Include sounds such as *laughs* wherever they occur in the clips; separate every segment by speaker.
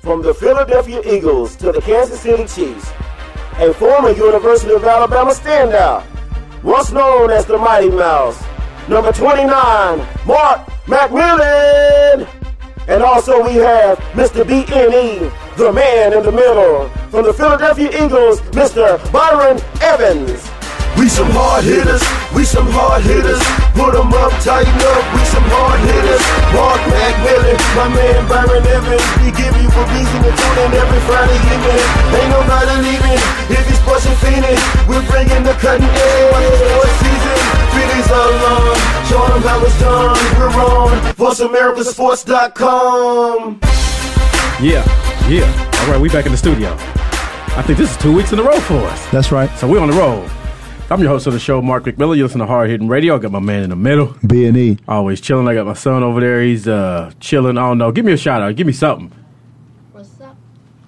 Speaker 1: From the Philadelphia Eagles to the Kansas City Chiefs, a former University of Alabama standout, once known as the Mighty Mouse, number 29, Mark McMillan. And also we have Mr. BNE, the man in the middle. From the Philadelphia Eagles, Mr. Byron Evans.
Speaker 2: We some hard hitters, we some hard hitters. Put them up, tighten up, we some hard hitters. Mark McMillan, my man Byron Evans. We give you a reason to tune in every Friday evening. Ain't nobody leaving if it's pushing Phoenix. We're bringing the cutting edge. Sports season, feelings are long. Show them how it's done. We're on VoiceAmericaSports.com.
Speaker 3: Yeah, yeah. All right, we back in the studio. I think this is two weeks in a row for us.
Speaker 4: That's right.
Speaker 3: So we're on the road. I'm your host of the show, Mark McMillan. You listen to Hard Hitting Radio. I got my man in the middle.
Speaker 4: B and E.
Speaker 3: Always chilling. I got my son over there. He's uh, chilling. I don't know. Give me a shout out. Give me something.
Speaker 5: What's up?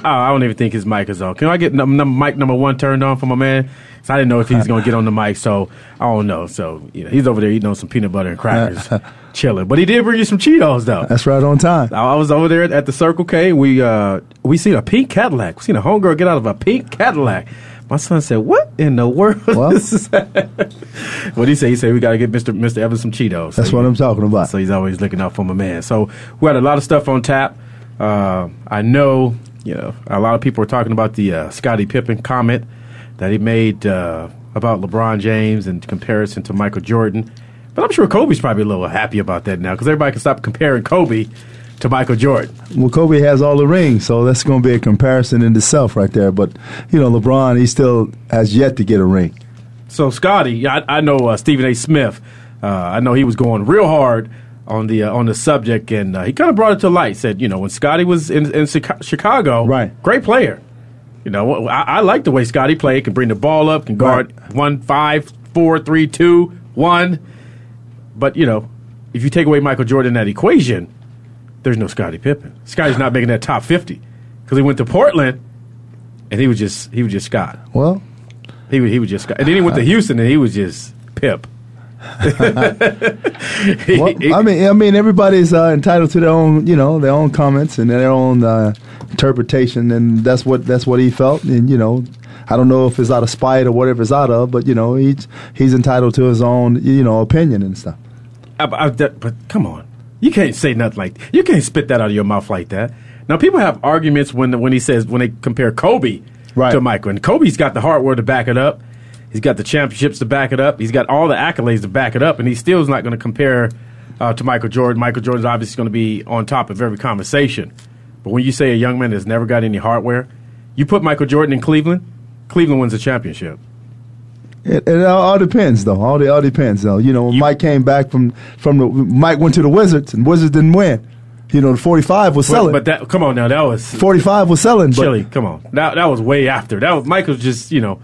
Speaker 3: Oh, I don't even think his mic is on. Can I get num- num- mic number one turned on for my man? So I didn't know if he's going to get on the mic, so I don't know. So you know, he's over there eating on some peanut butter and crackers, *laughs* chilling. But he did bring you some Cheetos, though.
Speaker 4: That's right on time.
Speaker 3: I was over there at the Circle K. We uh, we seen a pink Cadillac. We seen a homegirl get out of a pink Cadillac. My son said, "What in the world?"
Speaker 4: Well- *laughs*
Speaker 3: is?" what did he say? He said, "We got to get Mister Mister Evans some Cheetos."
Speaker 4: That's
Speaker 3: So
Speaker 4: what I'm talking about.
Speaker 3: So he's always looking out for my man. So we had a lot of stuff on tap. Uh, I know, you know, a lot of people are talking about the uh, Scottie Pippen comment that he made uh, about LeBron James in comparison to Michael Jordan. But I'm sure Kobe's probably a little happy about that now because everybody can stop comparing Kobe to Michael Jordan.
Speaker 4: Well, Kobe has all the rings, so that's going to be a comparison in itself right there. But you know, LeBron, he still has yet to get a ring.
Speaker 3: So Scotty, I, I know uh, Stephen A. Smith. Uh, I know he was going real hard on the uh, on the subject, and uh, he kind of brought it to light. Said, you know, when Scotty was in, in Chicago,
Speaker 4: Right.
Speaker 3: great player. You know, I, I like the way Scotty played. Can bring the ball up, can guard
Speaker 4: Right.
Speaker 3: one, five, four, three, two, one. But you know, if you take away Michael Jordan in that equation, there's no Scottie Pippen. Scotty's not making that top fifty because he went to Portland, and he was just he was just Scott.
Speaker 4: Well,
Speaker 3: He was, he was just, Scott. and then he went to Houston, and he was just Pip. *laughs*
Speaker 4: Well *laughs* I mean, I mean, everybody's uh, entitled to their own, you know, their own comments and their own uh, interpretation, and that's what that's what he felt. And you know, I don't know if it's out of spite or whatever it's out of, but you know, he's he's entitled to his own, you know, opinion and stuff.
Speaker 3: I- I- that- but come on, you can't say nothing like that. you can't spit that out of your mouth like that. Now people have arguments when when he says when they compare Kobe
Speaker 4: Right.
Speaker 3: to Michael, and Kobe's got the hardware to back it up. He's got the championships to back it up. He's got all the accolades to back it up, and he still is not going to compare uh, to Michael Jordan. Michael Jordan's obviously going to be on top of every conversation. But when you say a young man has never got any hardware, you put Michael Jordan in Cleveland, Cleveland wins a championship.
Speaker 4: It, it all, all depends, though. All, all depends, though. You know, when
Speaker 3: You-
Speaker 4: Mike came back from from the Mike went to the Wizards, and Wizards didn't win. You know, the forty five was selling.
Speaker 3: but that come on now, that was
Speaker 4: forty five was selling. But,
Speaker 3: Chili, come on. That that was way after. That was Michael's just you know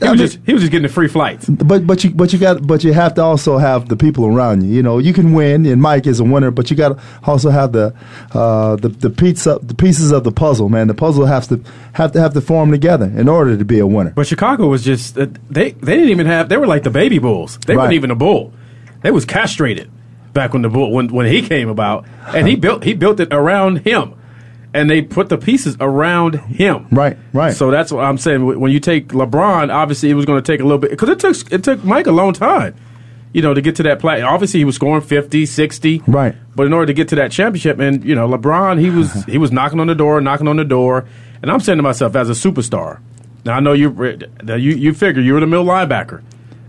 Speaker 3: he was
Speaker 4: mean-
Speaker 3: just he was just getting the free flights.
Speaker 4: But but you but you got but you have to also have the people around you. You know, you can win, and Mike is a winner, but you got to also have the uh, the the pizza the pieces of the puzzle. Man, the puzzle has to have to have to form together in order to be a winner.
Speaker 3: But Chicago was just uh, they they didn't even have they were like the baby bulls. They weren't even a bull. They was castrated back when the bull when when he came about, and he built he built it around him. And they put the pieces around him.
Speaker 4: Right, right.
Speaker 3: So that's what I'm saying. When you take LeBron, obviously it was going to take a little bit because it took it took Mike a long time, you know, to get to that play. Obviously he was scoring 50, 60.
Speaker 4: Right.
Speaker 3: But in order to get to that championship, and you know, LeBron, he was uh-huh. he was knocking on the door, knocking on the door, and I'm saying to myself, as a superstar. Now I know you you you figure you were the middle linebacker.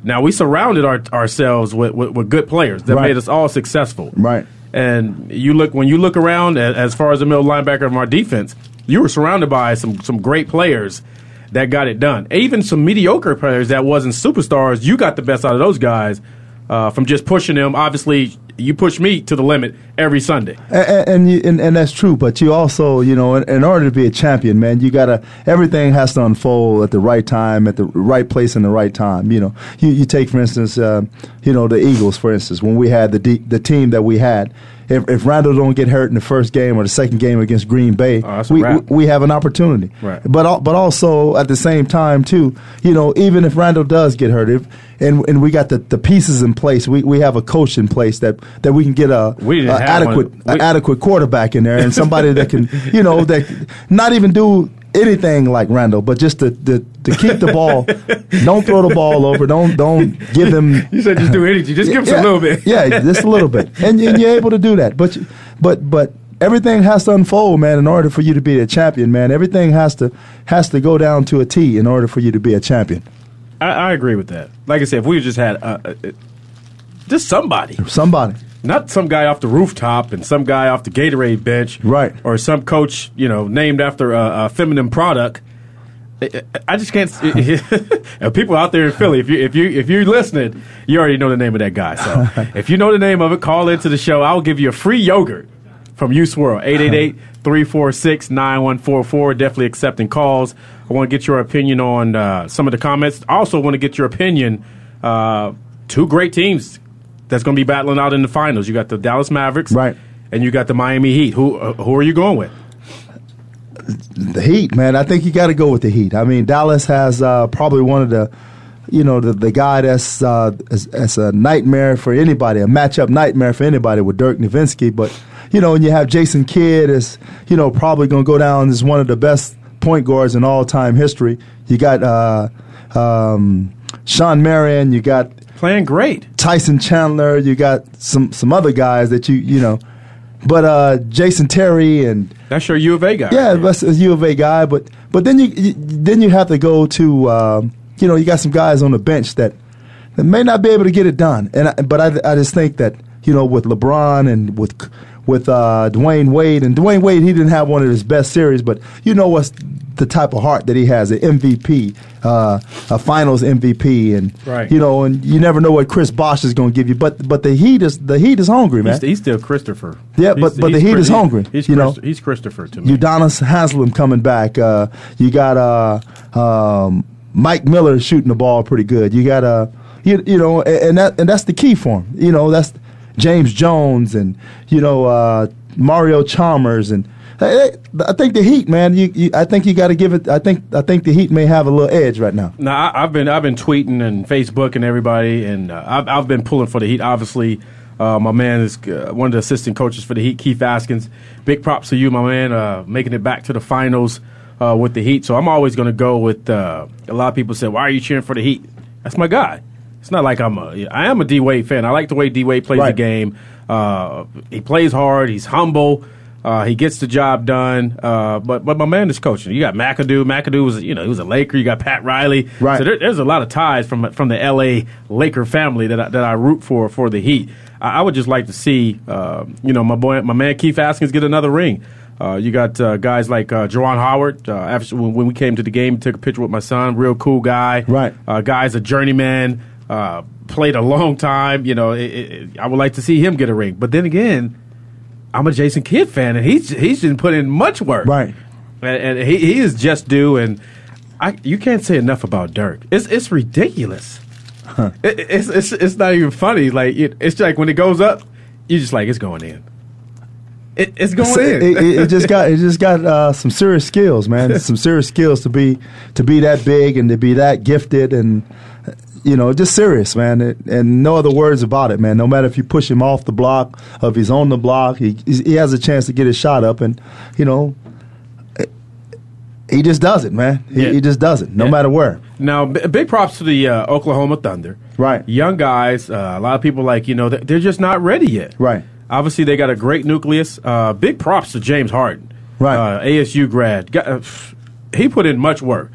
Speaker 3: Now we surrounded our, ourselves with, with, with good players that
Speaker 4: Right.
Speaker 3: made us all successful.
Speaker 4: Right.
Speaker 3: And you look when you look around as far as the middle linebacker of our defense, you were surrounded by some some great players that got it done. Even some mediocre players that wasn't superstars, you got the best out of those guys uh, from just pushing them. Obviously, you push me to the limit every Sunday.
Speaker 4: And and, you, and, and that's true, but you also, you know, in, in, order to be a champion, man, you gotta everything has to unfold at the right time, at the right place, in the right time. You know, you, you take for instance, uh, you know, the Eagles, for instance, when we had the the team that we had if, if Randall don't get hurt in the first game or the second game against Green Bay,
Speaker 3: oh,
Speaker 4: we, we, we have an opportunity.
Speaker 3: Right.
Speaker 4: But but also at the same time too, you know, even if Randall does get hurt, if and and we got the, the pieces in place, we, we have a coach in place that, that we can get a, a adequate a adequate quarterback in there and somebody that can you know that not even do anything like Randall, but just to, to, to keep the ball. *laughs* don't throw the ball over. Don't don't give him. *laughs*
Speaker 3: You said just do anything. Just give him
Speaker 4: yeah,
Speaker 3: a little bit.
Speaker 4: yeah, just a little bit, and, and you're able to do that. But but but everything has to unfold, man, in order for you to be a champion, man. Everything has to has to go down to a T in order for you to be a champion.
Speaker 3: I, I agree with that. Like I said, if we just had uh, uh, just somebody,
Speaker 4: somebody,
Speaker 3: not some guy off the rooftop and some guy off the Gatorade bench,
Speaker 4: right?
Speaker 3: Or some coach, you know, named after a, a feminine product. I just can't. *laughs* people out there in Philly, if you if you if you're listening, you already know the name of that guy. So *laughs* if you know the name of it, call into the show. I'll give you a free yogurt from U Swirl 888-346-9144. Definitely accepting calls. I want to get your opinion on uh, some of the comments. Also want to get your opinion. Uh, two great teams that's going to be battling out in the finals. You got the Dallas Mavericks,
Speaker 4: right,
Speaker 3: and you got the Miami Heat. Who uh, who are you going with?
Speaker 4: The Heat, man. I think you got to go with the Heat. I mean, Dallas has uh, probably one of the, you know, the, the guy that's uh, as, as, a nightmare for anybody, a matchup nightmare for anybody with Dirk Nowitzki. But you know, and you have Jason Kidd as you know probably going to go down as one of the best point guards in all time history. You got uh, um, Shawn Marion. You got
Speaker 3: playing great.
Speaker 4: Tyson Chandler. You got some some other guys that you you know, but uh, Jason Terry and
Speaker 3: that's your U of A guy.
Speaker 4: Yeah, that's a U of A guy. But but then you, you then you have to go to uh, you know you got some guys on the bench that, that may not be able to get it done. And I, but I I just think that you know with LeBron and with with uh, Dwyane Wade and Dwyane Wade he didn't have one of his best series, but you know what's the type of heart that he has, an MVP, uh, a Finals MVP, and
Speaker 3: right.
Speaker 4: you know, and you never know what Chris Bosh is going to give you. But but the Heat is the Heat is hungry, man.
Speaker 3: He's, he's still Christopher.
Speaker 4: Yeah, but but the Heat is hungry.
Speaker 3: He's,
Speaker 4: you know,
Speaker 3: he's Christopher to me.
Speaker 4: Udonis Haslem coming back. Uh, you got uh, um, Mike Miller shooting the ball pretty good. You got uh, you, you know, and that and that's the key for him. You know, that's James Jones and you know uh, Mario Chalmers and I think the Heat, man. You, you, I think you got to give it. I think I think the Heat may have a little edge right now.
Speaker 3: Now I, have been I've been tweeting and Facebook and everybody, and uh, I've, I've been pulling for the Heat. Obviously, uh, my man is uh, one of the assistant coaches for the Heat, Keith Askins. Big props to you, my man, uh, making it back to the finals uh, with the Heat. So I'm always going to go with. Uh, a lot of people say, "Why are you cheering for the Heat?" That's my guy. It's not like I'm a. I am a D Wade fan. I like the way D Wade plays
Speaker 4: right.
Speaker 3: the game. he plays hard. He's humble. Uh, he gets the job done, uh, but but my man is coaching. You got McAdoo. McAdoo was you know he was a Laker. You got Pat Riley.
Speaker 4: Right.
Speaker 3: So there, there's a lot of ties from from the L.A. Laker family that I, that I root for for the Heat. I, I would just like to see uh, you know my boy my man Keith Askins get another ring. Uh, you got uh, guys like uh, Howard. Uh, after when, when, we came to the game, took a picture with my son. Real cool guy.
Speaker 4: Right.
Speaker 3: Uh, guys a journeyman. Uh, played a long time. You know, it, it, I would like to see him get a ring. But then again I'm a Jason Kidd fan, and he's he's been put in much work,
Speaker 4: right?
Speaker 3: And, and he, he is just due, and I you can't say enough about Dirk. It's it's ridiculous. Huh. It, it's, it's it's not even funny. Like it, it's like when it goes up, you're just like it's going in. It, it's going
Speaker 4: in. It, it, just got it just got uh, some serious skills, man. *laughs* some serious skills to be to be that big and to be that gifted and you know, just serious, man, and no other words about it, man. No matter if you push him off the block, or if he's on the block, he he has a chance to get his shot up, and you know, he just does it, man. He, yeah. he just does it, no yeah. matter where.
Speaker 3: Now, b- big props to the uh, Oklahoma Thunder.
Speaker 4: Right,
Speaker 3: young guys. Uh, a lot of people like you know they're just not ready yet.
Speaker 4: Right.
Speaker 3: Obviously, they got a great nucleus. Uh, big props to James Harden.
Speaker 4: Right.
Speaker 3: Uh, ASU grad. Got, uh, he put in much work.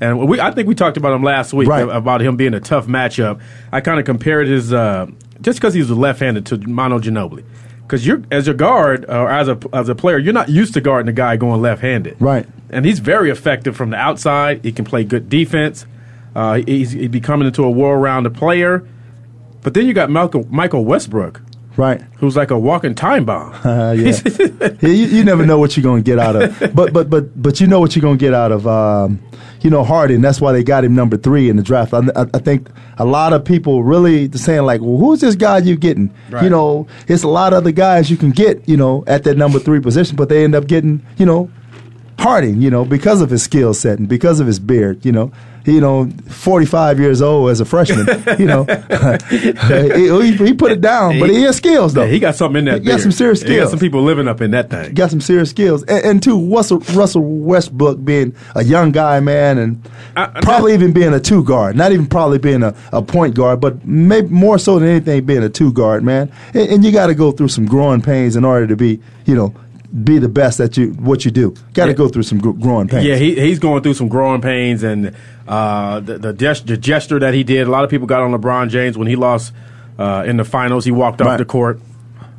Speaker 3: And we, I think we talked about him last week
Speaker 4: right.
Speaker 3: about him being a tough matchup. I kind of compared his uh, just because he's a left-handed to Manu Ginobili. because you're as a guard or as a as a player, you're not used to guarding a guy going left-handed.
Speaker 4: Right.
Speaker 3: And he's very effective from the outside. He can play good defense. Uh, he's, he's becoming into a world-rounded player. But then you got Michael, Michael Westbrook,
Speaker 4: Right.
Speaker 3: who's like a walking time bomb.
Speaker 4: Uh, *laughs* yeah. *laughs* yeah you, you never know what you're going to get out of. But but but but you know what you're going to get out of. Um, you know Harden. That's why they got him number three in the draft. I, I, I think a lot of people really saying like, well, who's this guy you getting?
Speaker 3: Right.
Speaker 4: You know, it's a lot of other guys you can get. You know, at that number three position, but they end up getting you know Harding, you know, because of his skill set and because of his beard, you know. You know, 45 years old as a freshman, you know. *laughs* he, he put it down, but he has skills, though.
Speaker 3: Yeah, he got something in that.
Speaker 4: He got some serious skills.
Speaker 3: He got some people living up in that thing.
Speaker 4: got some serious skills. And, and two, Russell, Russell Westbrook being a young guy, man, and
Speaker 3: I-
Speaker 4: probably even being a two guard, not even probably being a, a point guard, but maybe more so than anything being a two guard, man. And, and you got to go through some growing pains in order to be, you know, be the best at you what you do. Got to
Speaker 3: Yeah.
Speaker 4: go through some growing pains.
Speaker 3: Yeah, he, he's going through some growing pains, and uh, the the, gest- the gesture that he did. A lot of people got on LeBron James when he lost uh, in the finals. He walked off
Speaker 4: Right.
Speaker 3: the court.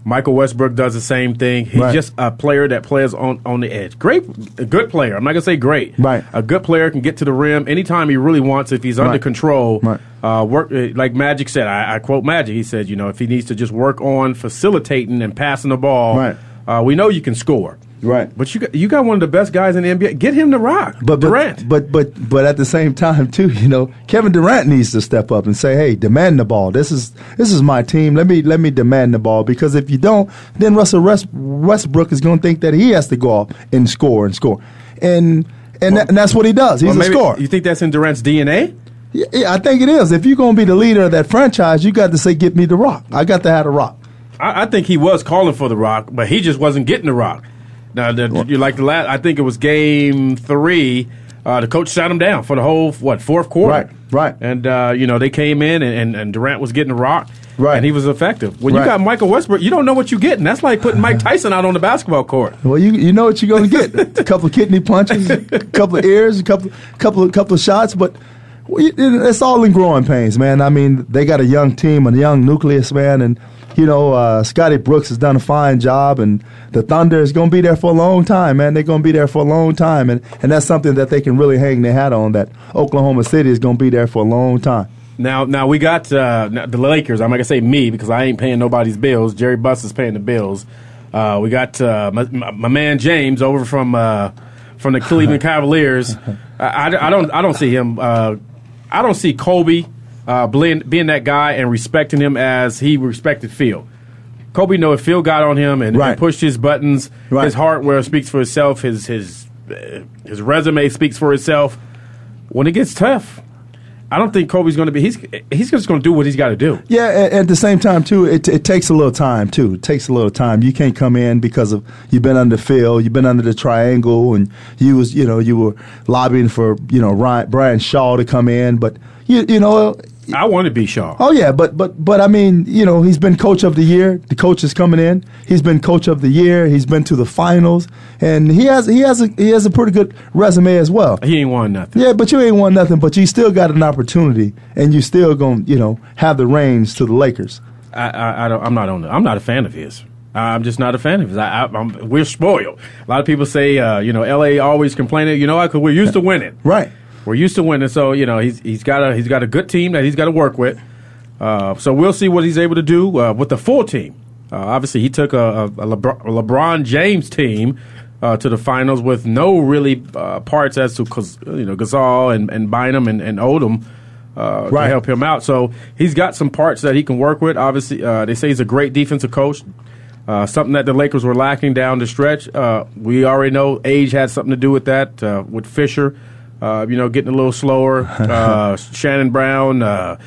Speaker 3: Michael Westbrook does the same thing. He's
Speaker 4: Right.
Speaker 3: just a player that plays on, on the edge. Great, a good player. I'm not gonna say great.
Speaker 4: Right.
Speaker 3: A good player can get to the rim anytime he really wants if he's under control.
Speaker 4: Right.
Speaker 3: Uh, work uh, like Magic said. I, I quote Magic. He said, you know, if he needs to just work on facilitating and passing the ball,
Speaker 4: Right.
Speaker 3: Uh, we know you can score.
Speaker 4: Right.
Speaker 3: But you got you got one of the best guys in the NBA. Get him to rock.
Speaker 4: But, but
Speaker 3: Durant.
Speaker 4: but but but at the same time too, you know, Kevin Durant needs to step up and say, "Hey, demand the ball. This is this is my team. Let me let me demand the ball because if you don't, then Russell West, Westbrook is going to think that he has to go off and score and score, and and, that, and that's what he does. He's
Speaker 3: Well,
Speaker 4: a scorer.
Speaker 3: You think that's in Durant's DNA?
Speaker 4: Yeah, yeah, I think it is. If you're going to be the leader of that franchise, you got to say, "Get me the rock. I got to have the rock."
Speaker 3: I, I think he was calling for the rock, but he just wasn't getting the rock. Now, the, you like the last? I think it was game three. Uh, the coach shot him down for the whole what fourth quarter.
Speaker 4: Right, right.
Speaker 3: And uh, you know they came in and, and, and Durant was getting the rock.
Speaker 4: Right.
Speaker 3: And he was effective. When you got Michael Westbrook, you don't know what you're getting. That's like putting Mike Tyson out on the basketball court.
Speaker 4: Well, you you know what you're going to get: a couple of kidney punches, a couple of ears, a couple couple of couple of shots. But it's all in growing pains, man. I mean, they got a young team, a young nucleus, man, and you know, uh, Scotty Brooks has done a fine job, and the Thunder is going to be there for a long time, man. They're going to be there for a long time, and and that's something that they can really hang their hat on. That Oklahoma City is going to be there for a long time.
Speaker 3: Now, now we got uh, the Lakers. I'm not gonna say me because I ain't paying nobody's bills. Jerry Buss is paying the bills. Uh, we got uh, my, my, my man James over from uh, from the Cleveland *laughs* Cavaliers. I, I, I don't I don't see him. Uh, I don't see Kobe uh, being, being that guy and respecting him as he respected Phil. Kobe know if Phil got on him and, and pushed his buttons,
Speaker 4: Right.
Speaker 3: his hardware speaks for itself. His his uh, his resume speaks for itself. When it gets tough, I don't think Kobe's going to be. He's he's just going to do what he's got to do.
Speaker 4: Yeah, at, at the same time too, it, it takes a little time too. It takes a little time. You can't come in because of you've been under Phil, you've been under the triangle, and you was you know you were lobbying for you know Ryan, Brian Shaw to come in, but you you know.
Speaker 3: I want to be Shaw.
Speaker 4: Oh yeah, but but but I mean, you know, he's been coach of the year. The coach is coming in. He's been coach of the year. He's been to the finals, and he has he has a he has a pretty good resume as well.
Speaker 3: He ain't won nothing.
Speaker 4: Yeah, but you ain't won nothing. But you still got an opportunity, and you still gonna you know have the reins to the Lakers.
Speaker 3: I, I, I don't, I'm not on. The, I'm not a fan of his. I'm just not a fan of his. I, I, I'm, we're spoiled. A lot of people say, uh, you know, L.A. always complaining. You know, because we're used to winning.
Speaker 4: Right.
Speaker 3: We're used to winning, so you know he's he's got a he's got a good team that he's got to work with. Uh, so we'll see what he's able to do uh, with the full team. Uh, obviously, he took a, a, Lebron, a LeBron James team uh, to the finals with no really uh, parts as to 'cause, you know Gasol and, and Bynum and, and Odom uh,
Speaker 4: Right.
Speaker 3: to help him out. So he's got some parts that he can work with. Obviously, uh, they say he's a great defensive coach. Uh, something that the Lakers were lacking down the stretch. Uh, we already know age had something to do with that. Uh, with Fisher, uh, you know, getting a little slower. *laughs* Uh, Shannon Brown. Uh,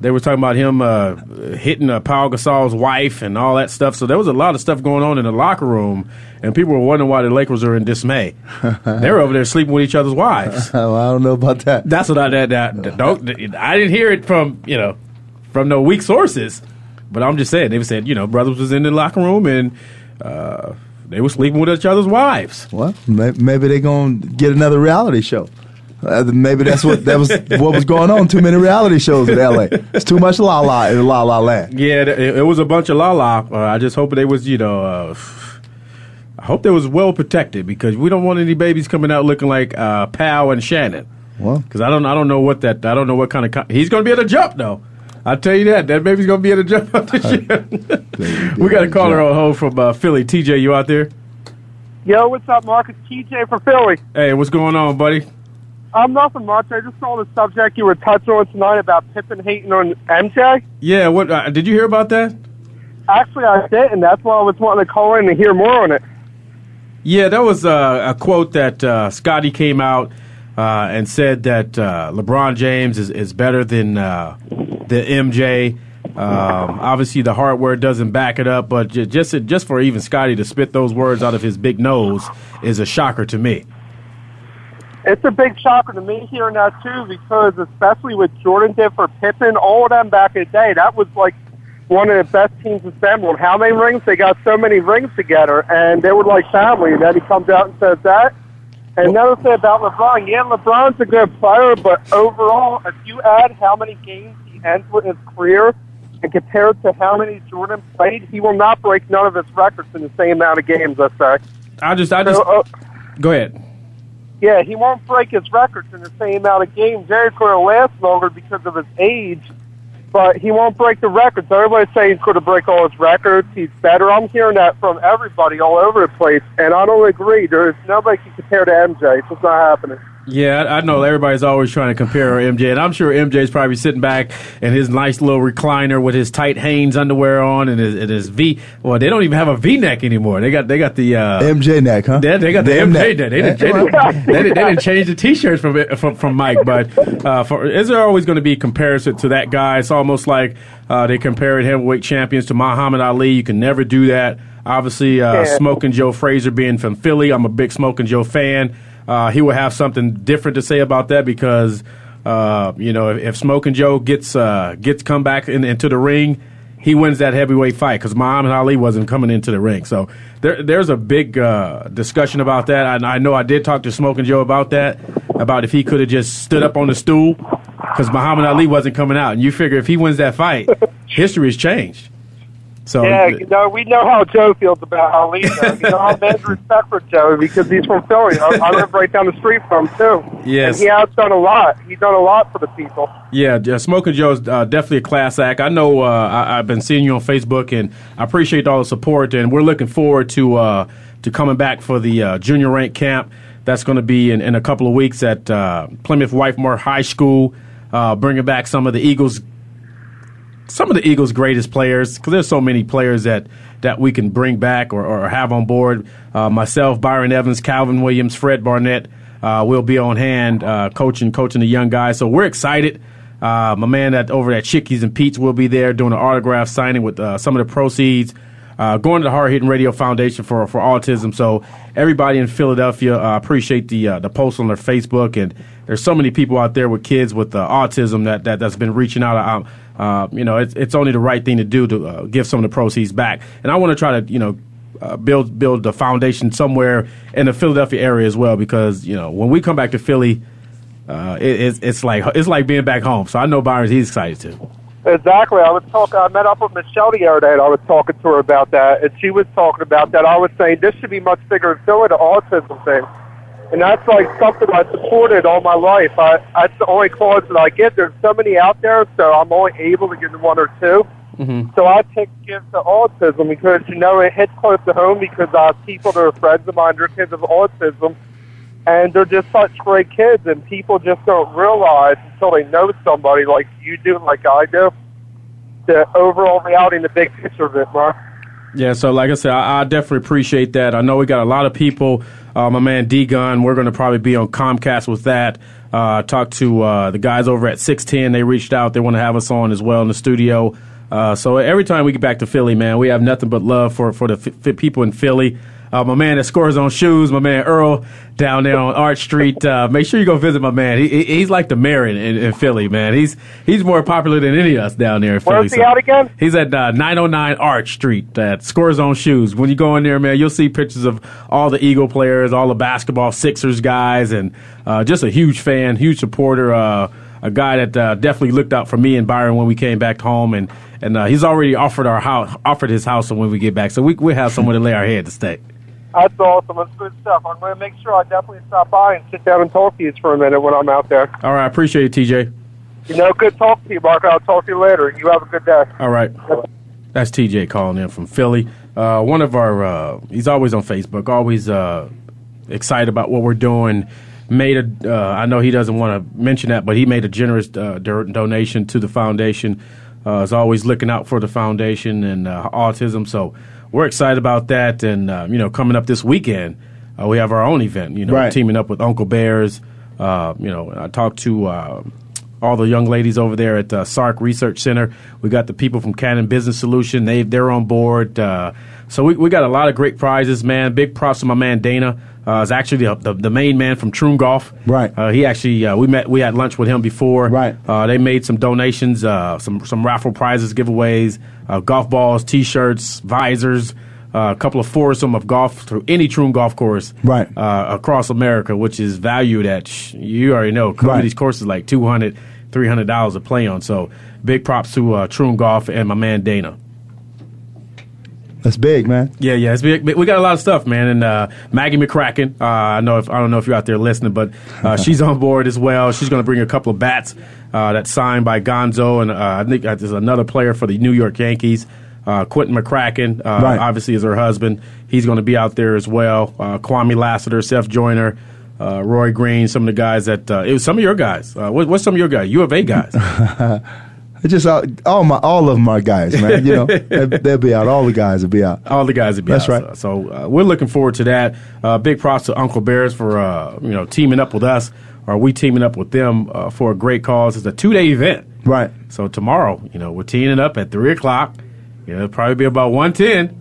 Speaker 3: they were talking about him uh, hitting uh, Paul Gasol's wife and all that stuff. So there was a lot of stuff going on in the locker room, and people were wondering why the Lakers are in dismay. *laughs* they were over there sleeping with each other's wives. *laughs*
Speaker 4: Oh, I don't know about that.
Speaker 3: That's what I that, that don't. I didn't hear it from you know from no weak sources, but I'm just saying they said you know brothers was in the locker room and uh, they were sleeping with each other's wives.
Speaker 4: Well, maybe they're gonna get another reality show. Uh, maybe that's what that was what was going on. Too many reality shows in L.A. It's too much la la in la la land.
Speaker 3: Yeah, it, it was a bunch of la la. Uh, I just hope they was you know. Uh, I hope they was well protected because we don't want any babies coming out looking like uh, Pal and Shannon.
Speaker 4: Well,
Speaker 3: because I don't I don't know what that I don't know what kind of con- he's going to be at a jump though. I'll tell you that that baby's going to be at a jump *laughs* this year. we got a caller on hold from uh, Philly. TJ, you out there?
Speaker 5: Yo, what's up, Marcus? TJ from Philly.
Speaker 3: Hey, what's going on, buddy?
Speaker 5: I'm nothing much. I just saw the subject you were touching on tonight about Pippen hating on MJ.
Speaker 3: Yeah, what uh, did you hear about that?
Speaker 5: Actually, I did, and That's why I was wanting to call in to hear more on it.
Speaker 3: Yeah, that was uh, a quote that uh, Scotty came out uh, and said that uh, LeBron James is, is better than uh, the MJ. Um, obviously, the hardware doesn't back it up, but just just for even Scotty to spit those words out of his big nose is a shocker to me.
Speaker 5: It's a big shocker to me hearing that too, because especially with Jordan did for Pippen, all of them back in the day, that was like one of the best teams assembled. How many rings? They got so many rings together, and they were like family. And then he comes out and says that. And another thing about LeBron, yeah, LeBron's a good player, but overall, if you add how many games he ends with his career and compare it to how many Jordan played, he will not break none of his records in the same amount of games. I say.
Speaker 3: I just, I just, so, uh, go ahead.
Speaker 5: Yeah, he won't break his records in the same amount of games. Jerry will last longer because of his age but he won't break the records. Everybody's saying he's going to break all his records. He's better. I'm hearing that from everybody all over the place, and I don't agree. There's nobody can compare to MJ. It's just not happening.
Speaker 3: Yeah, I know everybody's always trying to compare MJ, and I'm sure MJ's probably sitting back in his nice little recliner with his tight Hanes underwear on and his, and his V. Well, they don't even have a V neck anymore. They got they got the uh,
Speaker 4: MJ neck, huh?
Speaker 3: They, they got the, the MJ neck. neck. They, didn't, they, didn't, *laughs* they, didn't, they didn't change the T-shirts from from, from Mike, but uh, for, is there always going to be comparison to that guy? It's almost like uh, they compared heavyweight champions to Muhammad Ali. You can never do that. Obviously, uh, yeah. Smoking Joe Frazier being from Philly, I'm a big Smoking Joe fan uh, he will have something different to say about that because uh, you know if, if Smoking Joe gets uh, gets come back in, into the ring, he wins that heavyweight fight because Muhammad Ali wasn't coming into the ring. So there, there's a big uh, discussion about that. I, I know I did talk to Smoking Joe about that about if he could have just stood up on the stool because Muhammad Ali wasn't coming out. And you figure if he wins that fight, *laughs* history has changed. So
Speaker 5: yeah, you know, we know how Joe feels about Ali. Though. You know, I have *laughs* respect for Joe because he's from Philly. I, I live right down the street from him too.
Speaker 3: Yes,
Speaker 5: and he has done a lot. He's done a lot for the people.
Speaker 3: Yeah, yeah Smoking Joe's uh, definitely a class act. I know. Uh, I, have been seeing you on Facebook, and I appreciate all the support. And we're looking forward to uh, to coming back for the uh, junior rank camp. That's going to be in, in a couple of weeks at uh, Plymouth Whitemarsh High School. Uh, bringing back some of the Eagles some of the Eagles' greatest players, because there's so many players that, that we can bring back or, or have on board. Uh, myself, Byron Evans, Calvin Williams, Fred Barnett uh, will be on hand uh, coaching coaching the young guys. So we're excited. Uh, my man that over at Chickies and Pete's will be there doing an autograph signing with uh, some of the proceeds. Uh, going to the Hard Hitting Radio Foundation for for autism. So everybody in Philadelphia, uh, appreciate the the post on their Facebook, and there's so many people out there with kids with autism that, that that's been reaching out. Uh, you know, it's, it's only the right thing to do to uh, give some of the proceeds back. And I want to try to, you know, uh, build build a foundation somewhere in the Philadelphia area as well because you know when we come back to Philly, uh, it, it's it's like it's like being back home. So I know Byron's he's excited too.
Speaker 5: Exactly. I was talking. I met up with Michelle the other day, and I was talking to her about that, and she was talking about that. I was saying this should be much bigger in Philly, the autism thing and that's like something I supported all my life. I, that's the only cause that I get. There's so many out there, so I'm only able to get one or 2
Speaker 3: mm-hmm.
Speaker 5: So I take gifts to autism because you know it hits close to home because I have people that are friends of mine, they're kids of autism, and they're just such great kids, and people just don't realize until they know somebody like you do, like I do, the overall reality and the big picture of it, Mark.
Speaker 3: Yeah, so like I said, I, I definitely appreciate that. I know we got a lot of people uh, my man D Gun, we're going to probably be on Comcast with that. Uh, to uh, the guys over at 610. They reached out. They want to have us on as well in the studio. Uh, so every time we get back to Philly, man, we have nothing but love for, for the f- people in Philly. Uh, my man that scores on shoes, my man Earl down there on Arch Street. Uh, make sure you go visit my man. He, he's like the mayor in, in, in, Philly, man. He's he's more popular than any of us down there in Philly.
Speaker 5: Where's he so out again?
Speaker 3: He's at uh, 909 Arch Street at Scores on Shoes. When you go in there, man, you'll see pictures of all the Eagle players, all the basketball Sixers guys, and uh, just a huge fan, huge supporter. Uh, a guy that uh, definitely looked out for me and Byron when we came back home, and and uh, he's already offered our house, offered his house when we get back, so we we have somewhere to lay our head to stay.
Speaker 5: That's awesome. That's good stuff. I'm going to make sure I definitely stop by and sit down and talk to you for a minute when I'm out there.
Speaker 3: All right, I appreciate it, TJ.
Speaker 5: You know, good talk to you, Mark. I'll talk to you later. You have a good day.
Speaker 3: All right. That's TJ calling in from Philly. Uh, one of our, uh, he's always on Facebook, always uh, excited about what we're doing made a. Uh, I know he doesn't want to mention that, but he made a generous uh, donation to the foundation. Uh, is always looking out for the foundation and uh, autism. So we're excited about that. And uh, you know, coming up this weekend, uh, we have our own event. You know,
Speaker 4: right.
Speaker 3: teaming up with Uncle Bears. you know, I talked to all the young ladies over there at uh, SARRC Research Center. We got the people from Canon Business Solution. They they're on board. Uh, so we we got a lot of great prizes, man. Big props to my man Dana. Uh, is actually the, the, the main man from Troon Golf.
Speaker 4: Right.
Speaker 3: Uh, he actually uh, we met we had lunch with him before.
Speaker 4: Right.
Speaker 3: Uh, they made some donations, uh, some some raffle prizes, giveaways, uh, golf balls, T-shirts, visors. Uh, a couple of foursome of golf through any Troon golf course
Speaker 4: right.
Speaker 3: uh, across America, which is valued at, you already know, some
Speaker 4: right.
Speaker 3: of these courses like 200 $300 a play on. So big props to uh, Troon Golf and my man Dana.
Speaker 4: That's big, man.
Speaker 3: Yeah, yeah, it's big. We got a lot of stuff, man. And uh, Maggie McCracken, uh, I know if I don't know if you're out there listening, but uh, *laughs* she's on board as well. She's going to bring a couple of bats uh, that's signed by Gonzo, and uh, I think uh, there's another player for the New York Yankees. Uh, Quinton McCracken, uh,
Speaker 4: right.
Speaker 3: obviously, is her husband. He's going to be out there as well. Uh, Kwame Lassiter, Seth Joyner, uh, Roy Green, some of the guys that uh, it was some of your guys. Uh, what, what's some of your guys? U of A guys. *laughs*
Speaker 4: Just all, all my all of them are guys, man. You know, *laughs* they'll be out. All the guys will be out.
Speaker 3: All the guys will be
Speaker 4: That's
Speaker 3: out.
Speaker 4: That's right.
Speaker 3: So, so uh, we're looking forward to that. Uh, big props to Uncle Bears for uh, you know teaming up with us, or we teaming up with them uh, for a great cause. It's a two day event.
Speaker 4: Right.
Speaker 3: So tomorrow, you know, we're teaming up at three o'clock. You know, it'll probably be about one ten.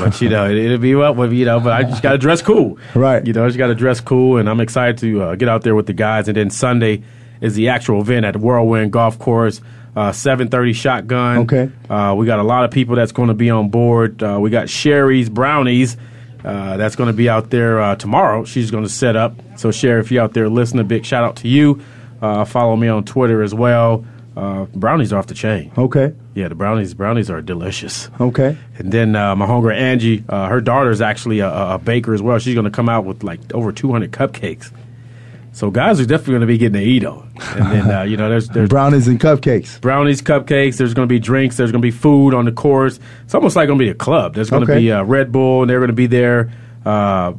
Speaker 3: but you know, it, will be up with you know. But I just got to dress cool,
Speaker 4: right?
Speaker 3: You know, I just got to dress cool, and I'm excited to uh, get out there with the guys. And then Sunday is the actual event at the Whirlwind Golf Course. Uh, 730 shotgun.
Speaker 4: Okay.
Speaker 3: Uh, we got a lot of people that's going to be on board. Uh, we got Sherry's Brownies. Uh, that's going to be out there uh, tomorrow. She's going to set up. So, Sherry, if you're out there listening, a big shout out to you. Uh, follow me on Twitter as well. brownies are off the chain.
Speaker 4: Okay.
Speaker 3: Yeah, the brownies brownies are delicious.
Speaker 4: Okay.
Speaker 3: And then uh, my homegirl Angie, uh, her daughter is actually a, a baker as well. She's going to come out with like over 200 cupcakes. So guys are definitely going to be getting to eat on. And then uh, you know there's there's
Speaker 4: brownies and cupcakes.
Speaker 3: Brownies, cupcakes. There's going to be drinks. There's going to be food on the course. It's almost like going to be a club. There's going to
Speaker 4: okay.
Speaker 3: be uh, Red Bull, and they're going to be there. Uh,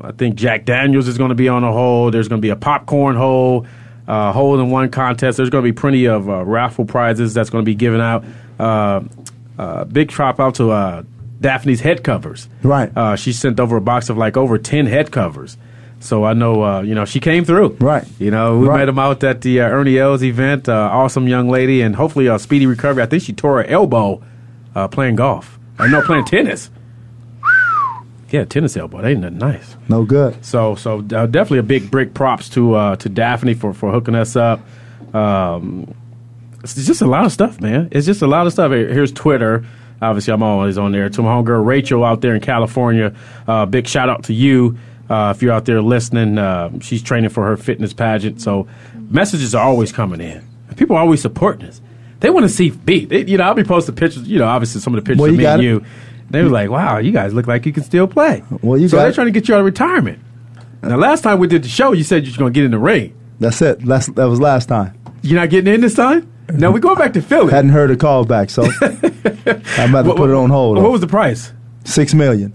Speaker 3: I think Jack Daniels is going to be on a hole. There's going to be a popcorn hole uh, hole in one contest. There's going to be plenty of uh, raffle prizes that's going to be given out. Uh, uh, big shout out to uh, Daphne's head covers.
Speaker 4: Right.
Speaker 3: Uh, she sent over a box of like over ten head covers. So I know, uh, you know, she came through.
Speaker 4: Right.
Speaker 3: You know, we
Speaker 4: right.
Speaker 3: met them out at the uh, Ernie Els event. Uh, awesome young lady, and hopefully a speedy recovery. I think she tore her elbow uh, playing golf. Or no, playing tennis. Yeah, tennis elbow. That ain't nothing nice.
Speaker 4: No good.
Speaker 3: So, so uh, definitely a big brick props to uh, to Daphne for, for hooking us up. Um, it's just a lot of stuff, man. It's just a lot of stuff. Here's Twitter. Obviously, I'm always on there. To my homegirl Rachel out there in California, uh, big shout out to you. Uh, if you're out there listening, uh, she's training for her fitness pageant. So messages are always coming in. People are always supporting us. They want to see beat. They, you know, I'll be posting pictures. You know, obviously some of the pictures
Speaker 4: well,
Speaker 3: of me and
Speaker 4: it.
Speaker 3: you. They were like, "Wow, you guys look like you can still play."
Speaker 4: Well, you
Speaker 3: so they're
Speaker 4: it.
Speaker 3: trying to get you out of retirement. Now, last time we did the show, you said you were going to get in the ring.
Speaker 4: That's it. That's, that was last time.
Speaker 3: You're not getting in this time. Now we're going back to Philly.
Speaker 4: Hadn't heard a call back, so I'm about to
Speaker 3: What-
Speaker 4: put it on hold.
Speaker 3: What was the price?
Speaker 4: Six million.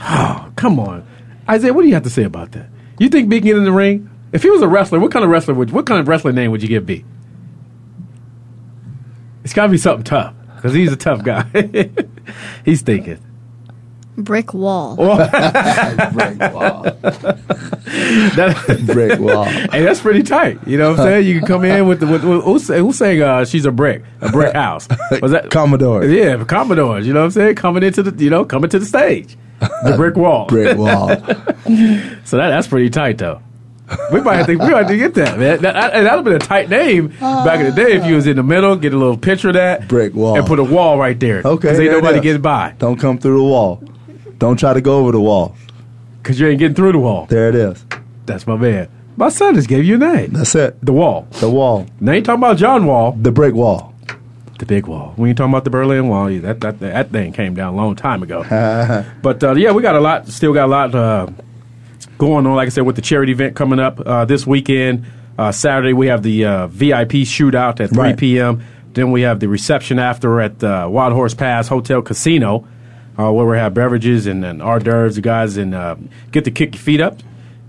Speaker 3: Oh, come on, Isaiah. What do you have to say about that? You think B can get in the ring? If he was a wrestler, what kind of wrestler would? What kind of wrestler name would you give B? It's got to be something tough because he's a tough guy. *laughs* he's thinking.
Speaker 6: Brick wall. *laughs*
Speaker 3: That, *laughs*
Speaker 4: Brick wall.
Speaker 3: hey, that's pretty tight. You know what I'm saying? You can come in with the with, with, who's, who's saying uh, she's a brick, a brick house? Was that
Speaker 4: Commodore.
Speaker 3: Yeah, Commodores. You know what I'm saying? Coming into the you know coming to the stage. The brick wall.
Speaker 4: brick wall. *laughs*
Speaker 3: So that, that's pretty tight, though. We might have to, we might have to get that, man. That, that, would have been a tight name back in the day if you was in the middle, get a little picture of that.
Speaker 4: Brick wall.
Speaker 3: And put a wall right there.
Speaker 4: Okay,
Speaker 3: Because ain't nobody getting by.
Speaker 4: Don't come through the wall. Don't try to go over the wall.
Speaker 3: Because you ain't getting through the wall.
Speaker 4: There it is.
Speaker 3: That's my man. My son just gave you a name.
Speaker 4: That's it.
Speaker 3: The wall.
Speaker 4: The wall.
Speaker 3: Now you talking about John Wall.
Speaker 4: The brick wall.
Speaker 3: The big wall. We ain't talking about the Berlin Wall. yeah, That that that thing came down a long time ago. *laughs* but uh, yeah, we got a lot. Still got a lot uh, going on. Like I said, with the charity event coming up uh, this weekend. Uh, Saturday we have the uh, VIP shootout at 3
Speaker 4: Right.
Speaker 3: p.m. Then we have the reception after at uh, Wild Horse Pass Hotel Casino, uh, where we have beverages and, and hors d'oeuvres. You guys and uh, get to kick your feet up,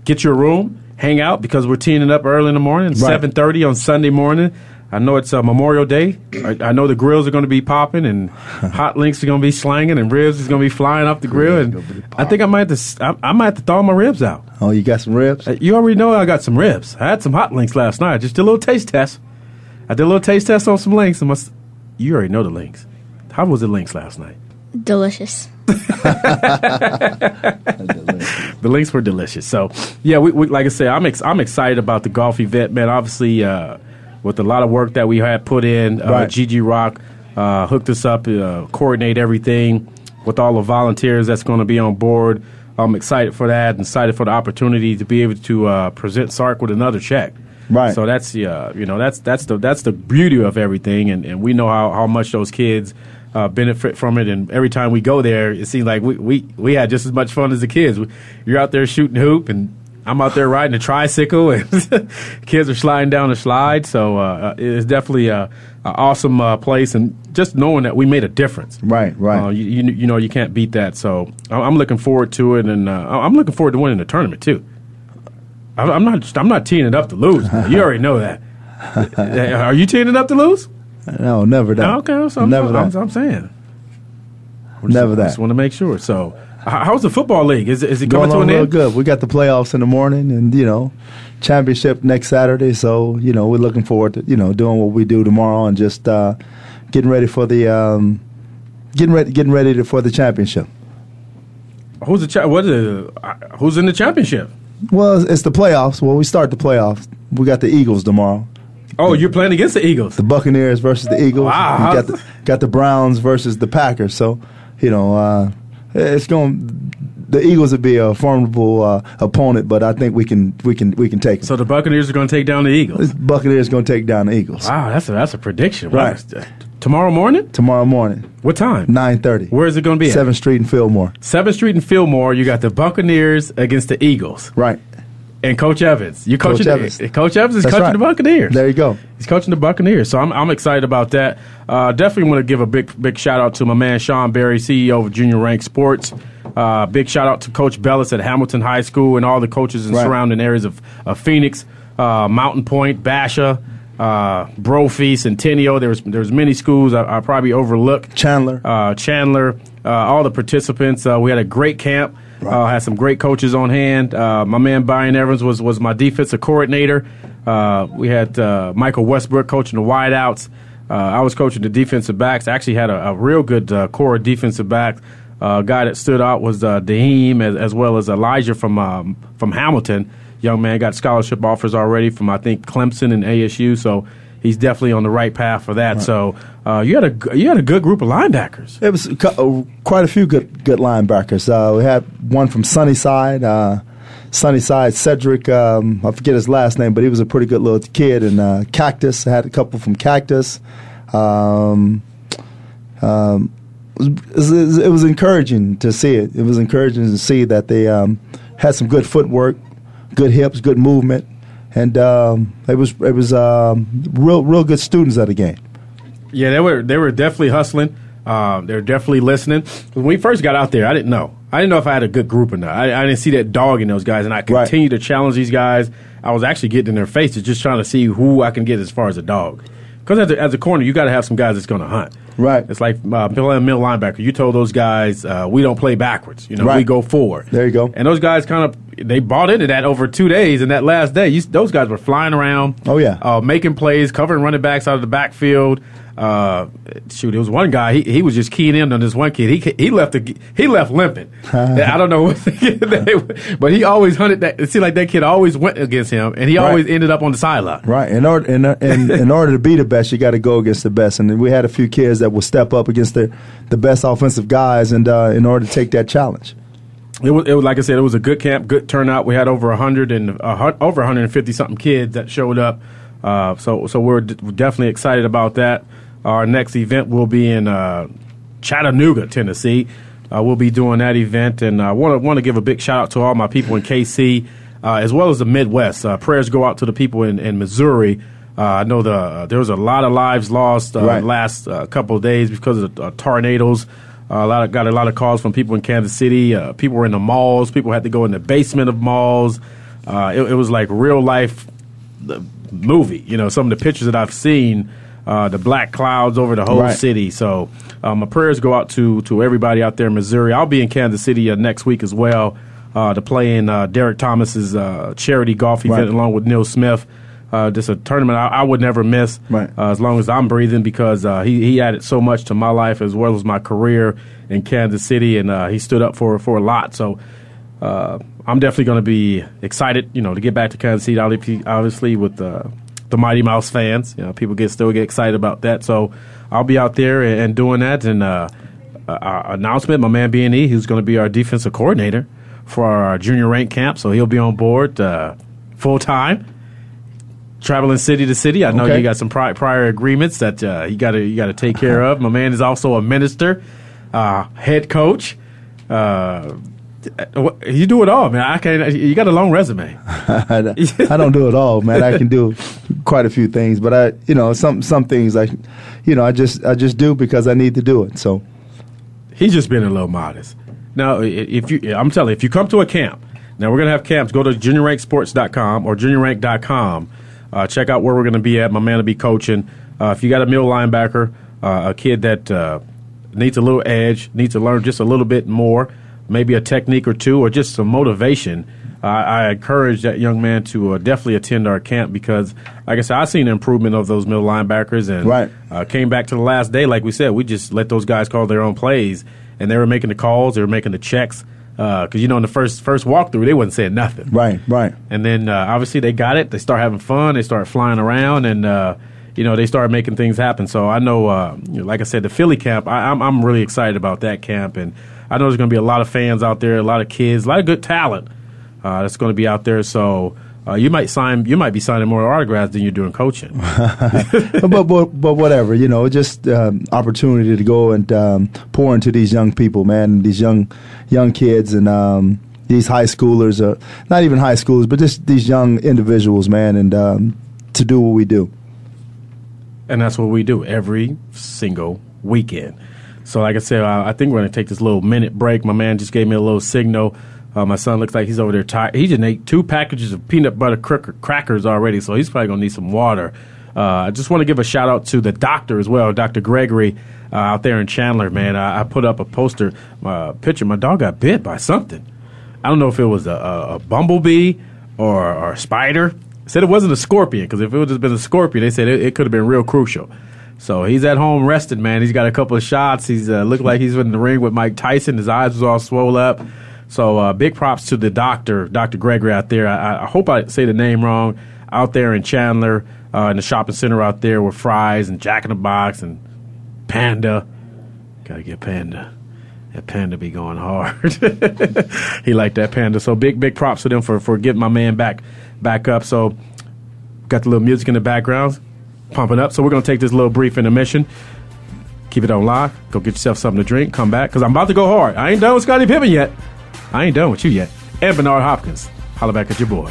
Speaker 3: get your room, hang out because we're teeing it up early in the morning, seven thirty on Sunday morning. I know it's uh, Memorial Day. I, I know the grills are going to be popping and *laughs* hot links are going to be slanging and ribs is going to be flying off the grill. And I think I might have to, s- I, I might have to thaw my ribs out.
Speaker 4: Oh, you got some ribs?
Speaker 3: Uh, You already know I got some ribs. I had some hot links last night. I just did a little taste test. I did a little taste test on some links. And my, you already know the links. How was the links last night?
Speaker 6: Delicious. *laughs* *laughs*
Speaker 3: The links were delicious. So yeah, we, we like I said, I'm ex- I'm excited about the golf event, man. Obviously, uh, with a lot of work that we had put in, uh,
Speaker 4: Right.
Speaker 3: Gigi Rock uh, hooked us up, uh, coordinate everything with all the volunteers that's going to be on board. I'm excited for that, and excited for the opportunity to be able to uh, present SARRC with another check.
Speaker 4: Right.
Speaker 3: So that's the uh, you know that's that's the that's the beauty of everything, and, and we know how, how much those kids uh, benefit from it. And every time we go there, it seems like we, we, we had just as much fun as the kids. We, you're out there shooting hoop, and I'm out there riding a tricycle, and *laughs* kids are sliding down the slide. So uh, it's definitely a, a awesome uh, place, and just knowing that we made a difference.
Speaker 4: Right, right.
Speaker 3: Uh, you, you you know you can't beat that. So I'm looking forward to it, and uh, I'm looking forward to winning the tournament too. I'm I'm not. I'm not teeing it up to lose. *laughs* You already know that. *laughs* Are you teeing it up to lose?
Speaker 4: No, never that.
Speaker 3: Okay, so I'm,
Speaker 4: never
Speaker 3: I'm,
Speaker 4: that.
Speaker 3: I'm, saying.
Speaker 4: never
Speaker 3: I
Speaker 4: that.
Speaker 3: just want to make sure. So, how's the football league? Is it, is it
Speaker 4: Going
Speaker 3: coming to an
Speaker 4: real
Speaker 3: end?
Speaker 4: good. We got the playoffs in the morning, and you know, championship next Saturday. So you know, we're looking forward to you know doing what we do tomorrow and just uh, getting ready for the um, getting ready getting ready to, for the championship.
Speaker 3: Who's the cha- what is it, uh, Who's in the championship?
Speaker 4: Well, it's the playoffs. Well, we start the playoffs. We got the Eagles tomorrow.
Speaker 3: Oh, you're playing against the Eagles.
Speaker 4: The Buccaneers versus the Eagles.
Speaker 3: Wow.
Speaker 4: We got the got the Browns versus the Packers. So, you know, uh, it's going. The Eagles would be a formidable uh, opponent, but I think we can we can we can take them.
Speaker 3: So the Buccaneers are going to take down the Eagles.
Speaker 4: The Buccaneers going to take down the Eagles
Speaker 3: Wow, that's a that's a prediction.
Speaker 4: Right.
Speaker 3: Wow. Tomorrow morning?
Speaker 4: tomorrow morning,
Speaker 3: What time?
Speaker 4: nine thirty.
Speaker 3: Where is it going to be?
Speaker 4: Seventh Street and Fillmore.
Speaker 3: Seventh Street and Fillmore. You got the Buccaneers against the Eagles
Speaker 4: Right.
Speaker 3: And Coach Evans. You coaching
Speaker 4: Coach Evans.
Speaker 3: The, Coach Evans is
Speaker 4: That's
Speaker 3: coaching
Speaker 4: right.
Speaker 3: the Buccaneers.
Speaker 4: There you go.
Speaker 3: He's coaching the Buccaneers, so I'm, I'm excited about that. Uh, definitely want to give a big big shout out to my man Sean Berry, CEO of Junior Rank Sports. Uh, big shout out to Coach Bellis at Hamilton High School and all the coaches in
Speaker 4: Right.
Speaker 3: surrounding areas of, of Phoenix, uh, Mountain Pointe, Basha, uh, Brophy, Centennial. There's there's many schools I, I probably overlooked.
Speaker 4: Chandler.
Speaker 3: uh, Chandler, uh, all the participants. Uh, we had a great camp. Uh, had some great coaches on hand. Uh, my man Byron Evans was was my defensive coordinator. Uh, we had Michael Westbrook coaching the wideouts. I was coaching the defensive backs. I actually had a, a real good core of defensive backs. Uh, guy that stood out was uh, Daheem, as, as well as Elijah from um, from Hamilton. Young man got scholarship offers already from I think Clemson and ASU. So he's definitely on the right path for that. So uh, you had a you had a good group of linebackers.
Speaker 4: It was uh, quite a few good good linebackers. Uh, we had one from Sunnyside. Uh, Sunnyside, Cedric. Um, I forget his last name, but he was a pretty good little kid. And uh, Cactus. I had a couple from Cactus. Um, um, it, was, it was encouraging to see it. It was encouraging to see that they um, had some good footwork, good hips, good movement, and um, it was it was um, real real good students at the game.
Speaker 3: Yeah, they were they were definitely hustling. Um, they were definitely listening. When we first got out there, I didn't know. I didn't know if I had a good group or not. I, I didn't see that dog in those guys, and I continued to challenge these guys. I was actually getting in their faces, just trying to see who I can get as far as a dog. Because as a, as a corner, you got to have some guys that's going to hunt.
Speaker 4: Right.
Speaker 3: It's like uh, playing middle linebacker. You told those guys uh, we don't play backwards. You know, we go forward.
Speaker 4: There you go.
Speaker 3: And those guys kind of they bought into that over two days. And that last day, you, those guys were flying around.
Speaker 4: Oh, yeah.
Speaker 3: uh, making plays, covering running backs out of the backfield. Uh, shoot, it was one guy. He, he was just keying in on this one kid. He he left the, he left limping. *laughs* I don't know, what *laughs* but he always hunted that. It seemed like that kid always went against him, and he right. always ended up on the sideline.
Speaker 4: Right. In order in, in, *laughs* in order to be the best, you got to go against the best. And we had a few kids that will step up against the the best offensive guys, and uh, in order to take that challenge.
Speaker 3: It was, it was like I said, it was a good camp, good turnout. We had over hundred and uh, over 150 something kids that showed up. Uh, so so we're d- definitely excited about that. Our next event will be in uh, Chattanooga, Tennessee. Uh, we'll be doing that event, and I want to want to give a big shout out to all my people in KC, uh, as well as the Midwest. Uh, prayers go out to the people in, in Missouri. Uh, I know the uh, there was a lot of lives lost right. last couple of days because of tornadoes. a lot of, got a lot of calls from people in Kansas City. people were in the malls. People had to go in the basement of malls. It, it, was like real life movie. You know, some of the pictures that I've seen uh, the black clouds over the whole right. city. So um, my prayers go out to to everybody out there in Missouri. I'll be in Kansas City uh, next week as well uh, to play in uh, Derrick Thomas's uh, charity golf event right. along with Neil Smith. Uh, just a tournament I, I would never miss right. as long as I'm breathing because he, he added so much to my life as well as my career in Kansas City, and he stood up for for a lot. So. I'm definitely going to be excited, you know, to get back to Kansas City. Obviously, with the Mighty Mouse fans. You know, people get still get excited about that. So I'll be out there and, and doing that. And uh, our announcement, my man B and E, who's going to be our defensive coordinator for our junior rank camp. So he'll be on board uh, full time. Traveling city to city, I know okay. you got some pri- prior agreements that uh, you got to you got to take care *laughs* of. My man is also a minister, uh, head coach, uh, you do it all, man. I can't. You got a long resume. *laughs*
Speaker 4: I don't do it all, man. I can do quite a few things, but I, you know, some some things I, you know, I just I just do because I need to do it. So
Speaker 3: he's just being a little modest. Now, if you, I'm telling you, if you come to a camp, now we're gonna have camps. Go to juniorranksports.com or juniorrank.com. Uh, check out where we're gonna be at. My man will be coaching. Uh, if you got a middle linebacker, uh, a kid that uh, needs a little edge, needs to learn just a little bit more maybe a technique or two, or just some motivation, uh, I encourage that young man to uh, definitely attend our camp because, like I said, I've seen improvement of those middle linebackers and
Speaker 4: right.
Speaker 3: uh, came back to the last day. Like we said, we just let those guys call their own plays, and they were making the calls, they were making the checks. Because uh, you know, in the first first walkthrough, they wasn't saying nothing.
Speaker 4: Right, right.
Speaker 3: And then uh, obviously they got it. They start having fun. They start flying around, and uh, you know they start making things happen. So I know, you know, like I said, the Philly camp. I, I'm I'm really excited about that camp, and I know there's going to be a lot of fans out there, a lot of kids, a lot of good talent uh, that's going to be out there. So uh, you might sign, you might be signing more autographs than you're doing coaching. *laughs*
Speaker 4: but, but but whatever, you know, just um, opportunity to go and um, pour into these young people, man, these young young kids and. Um, these high schoolers, uh, not even high schoolers, but just these young individuals, man, and um, to do what we do.
Speaker 3: And that's what we do every single weekend. So, like I said, I, I think we're going to take this little minute break. My man just gave me a little signal. Uh, my son looks like he's over there tired. He just ate two packages of peanut butter cracker, crackers already, so he's probably going to need some water. Uh, I just want to give a shout out to the doctor as well, Dr. Gregory uh, out there in Chandler, man. I, I put up a poster, uh, picture. My dog got bit by something. I don't know if it was a, a, a bumblebee or, or, a spider. Said it wasn't a scorpion because if it would have been a scorpion, they said it, it could have been real crucial. So he's at home rested, man. He's got a couple of shots. He's uh, looked like he's in the ring with Mike Tyson. His eyes was all swollen up. So uh, big props to the doctor, Dr. Gregory out there. I, I, hope I say the name wrong. Out there in Chandler, uh, in the shopping center out there with fries and Jack in the Box and Panda. Gotta get Panda. That Panda be going hard. *laughs* he liked that Panda. So big, big props to them for, for getting my man back back up. So got the little music in the background pumping up. So we're going to take this little brief intermission. Keep it on lock. Go get yourself something to drink. Come back because I'm about to go hard. I ain't done with Scottie Pippen yet. I ain't done with you yet. And Bernard Hopkins. Holla back at your boy.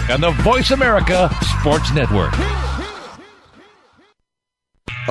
Speaker 7: on the Voice America Sports Network.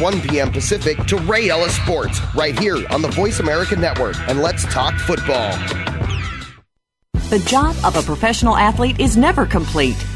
Speaker 8: 1 p.m. Pacific to Ray Ellis Sports right here on the Voice America Network. And let's talk football.
Speaker 9: The job of a professional athlete is never complete.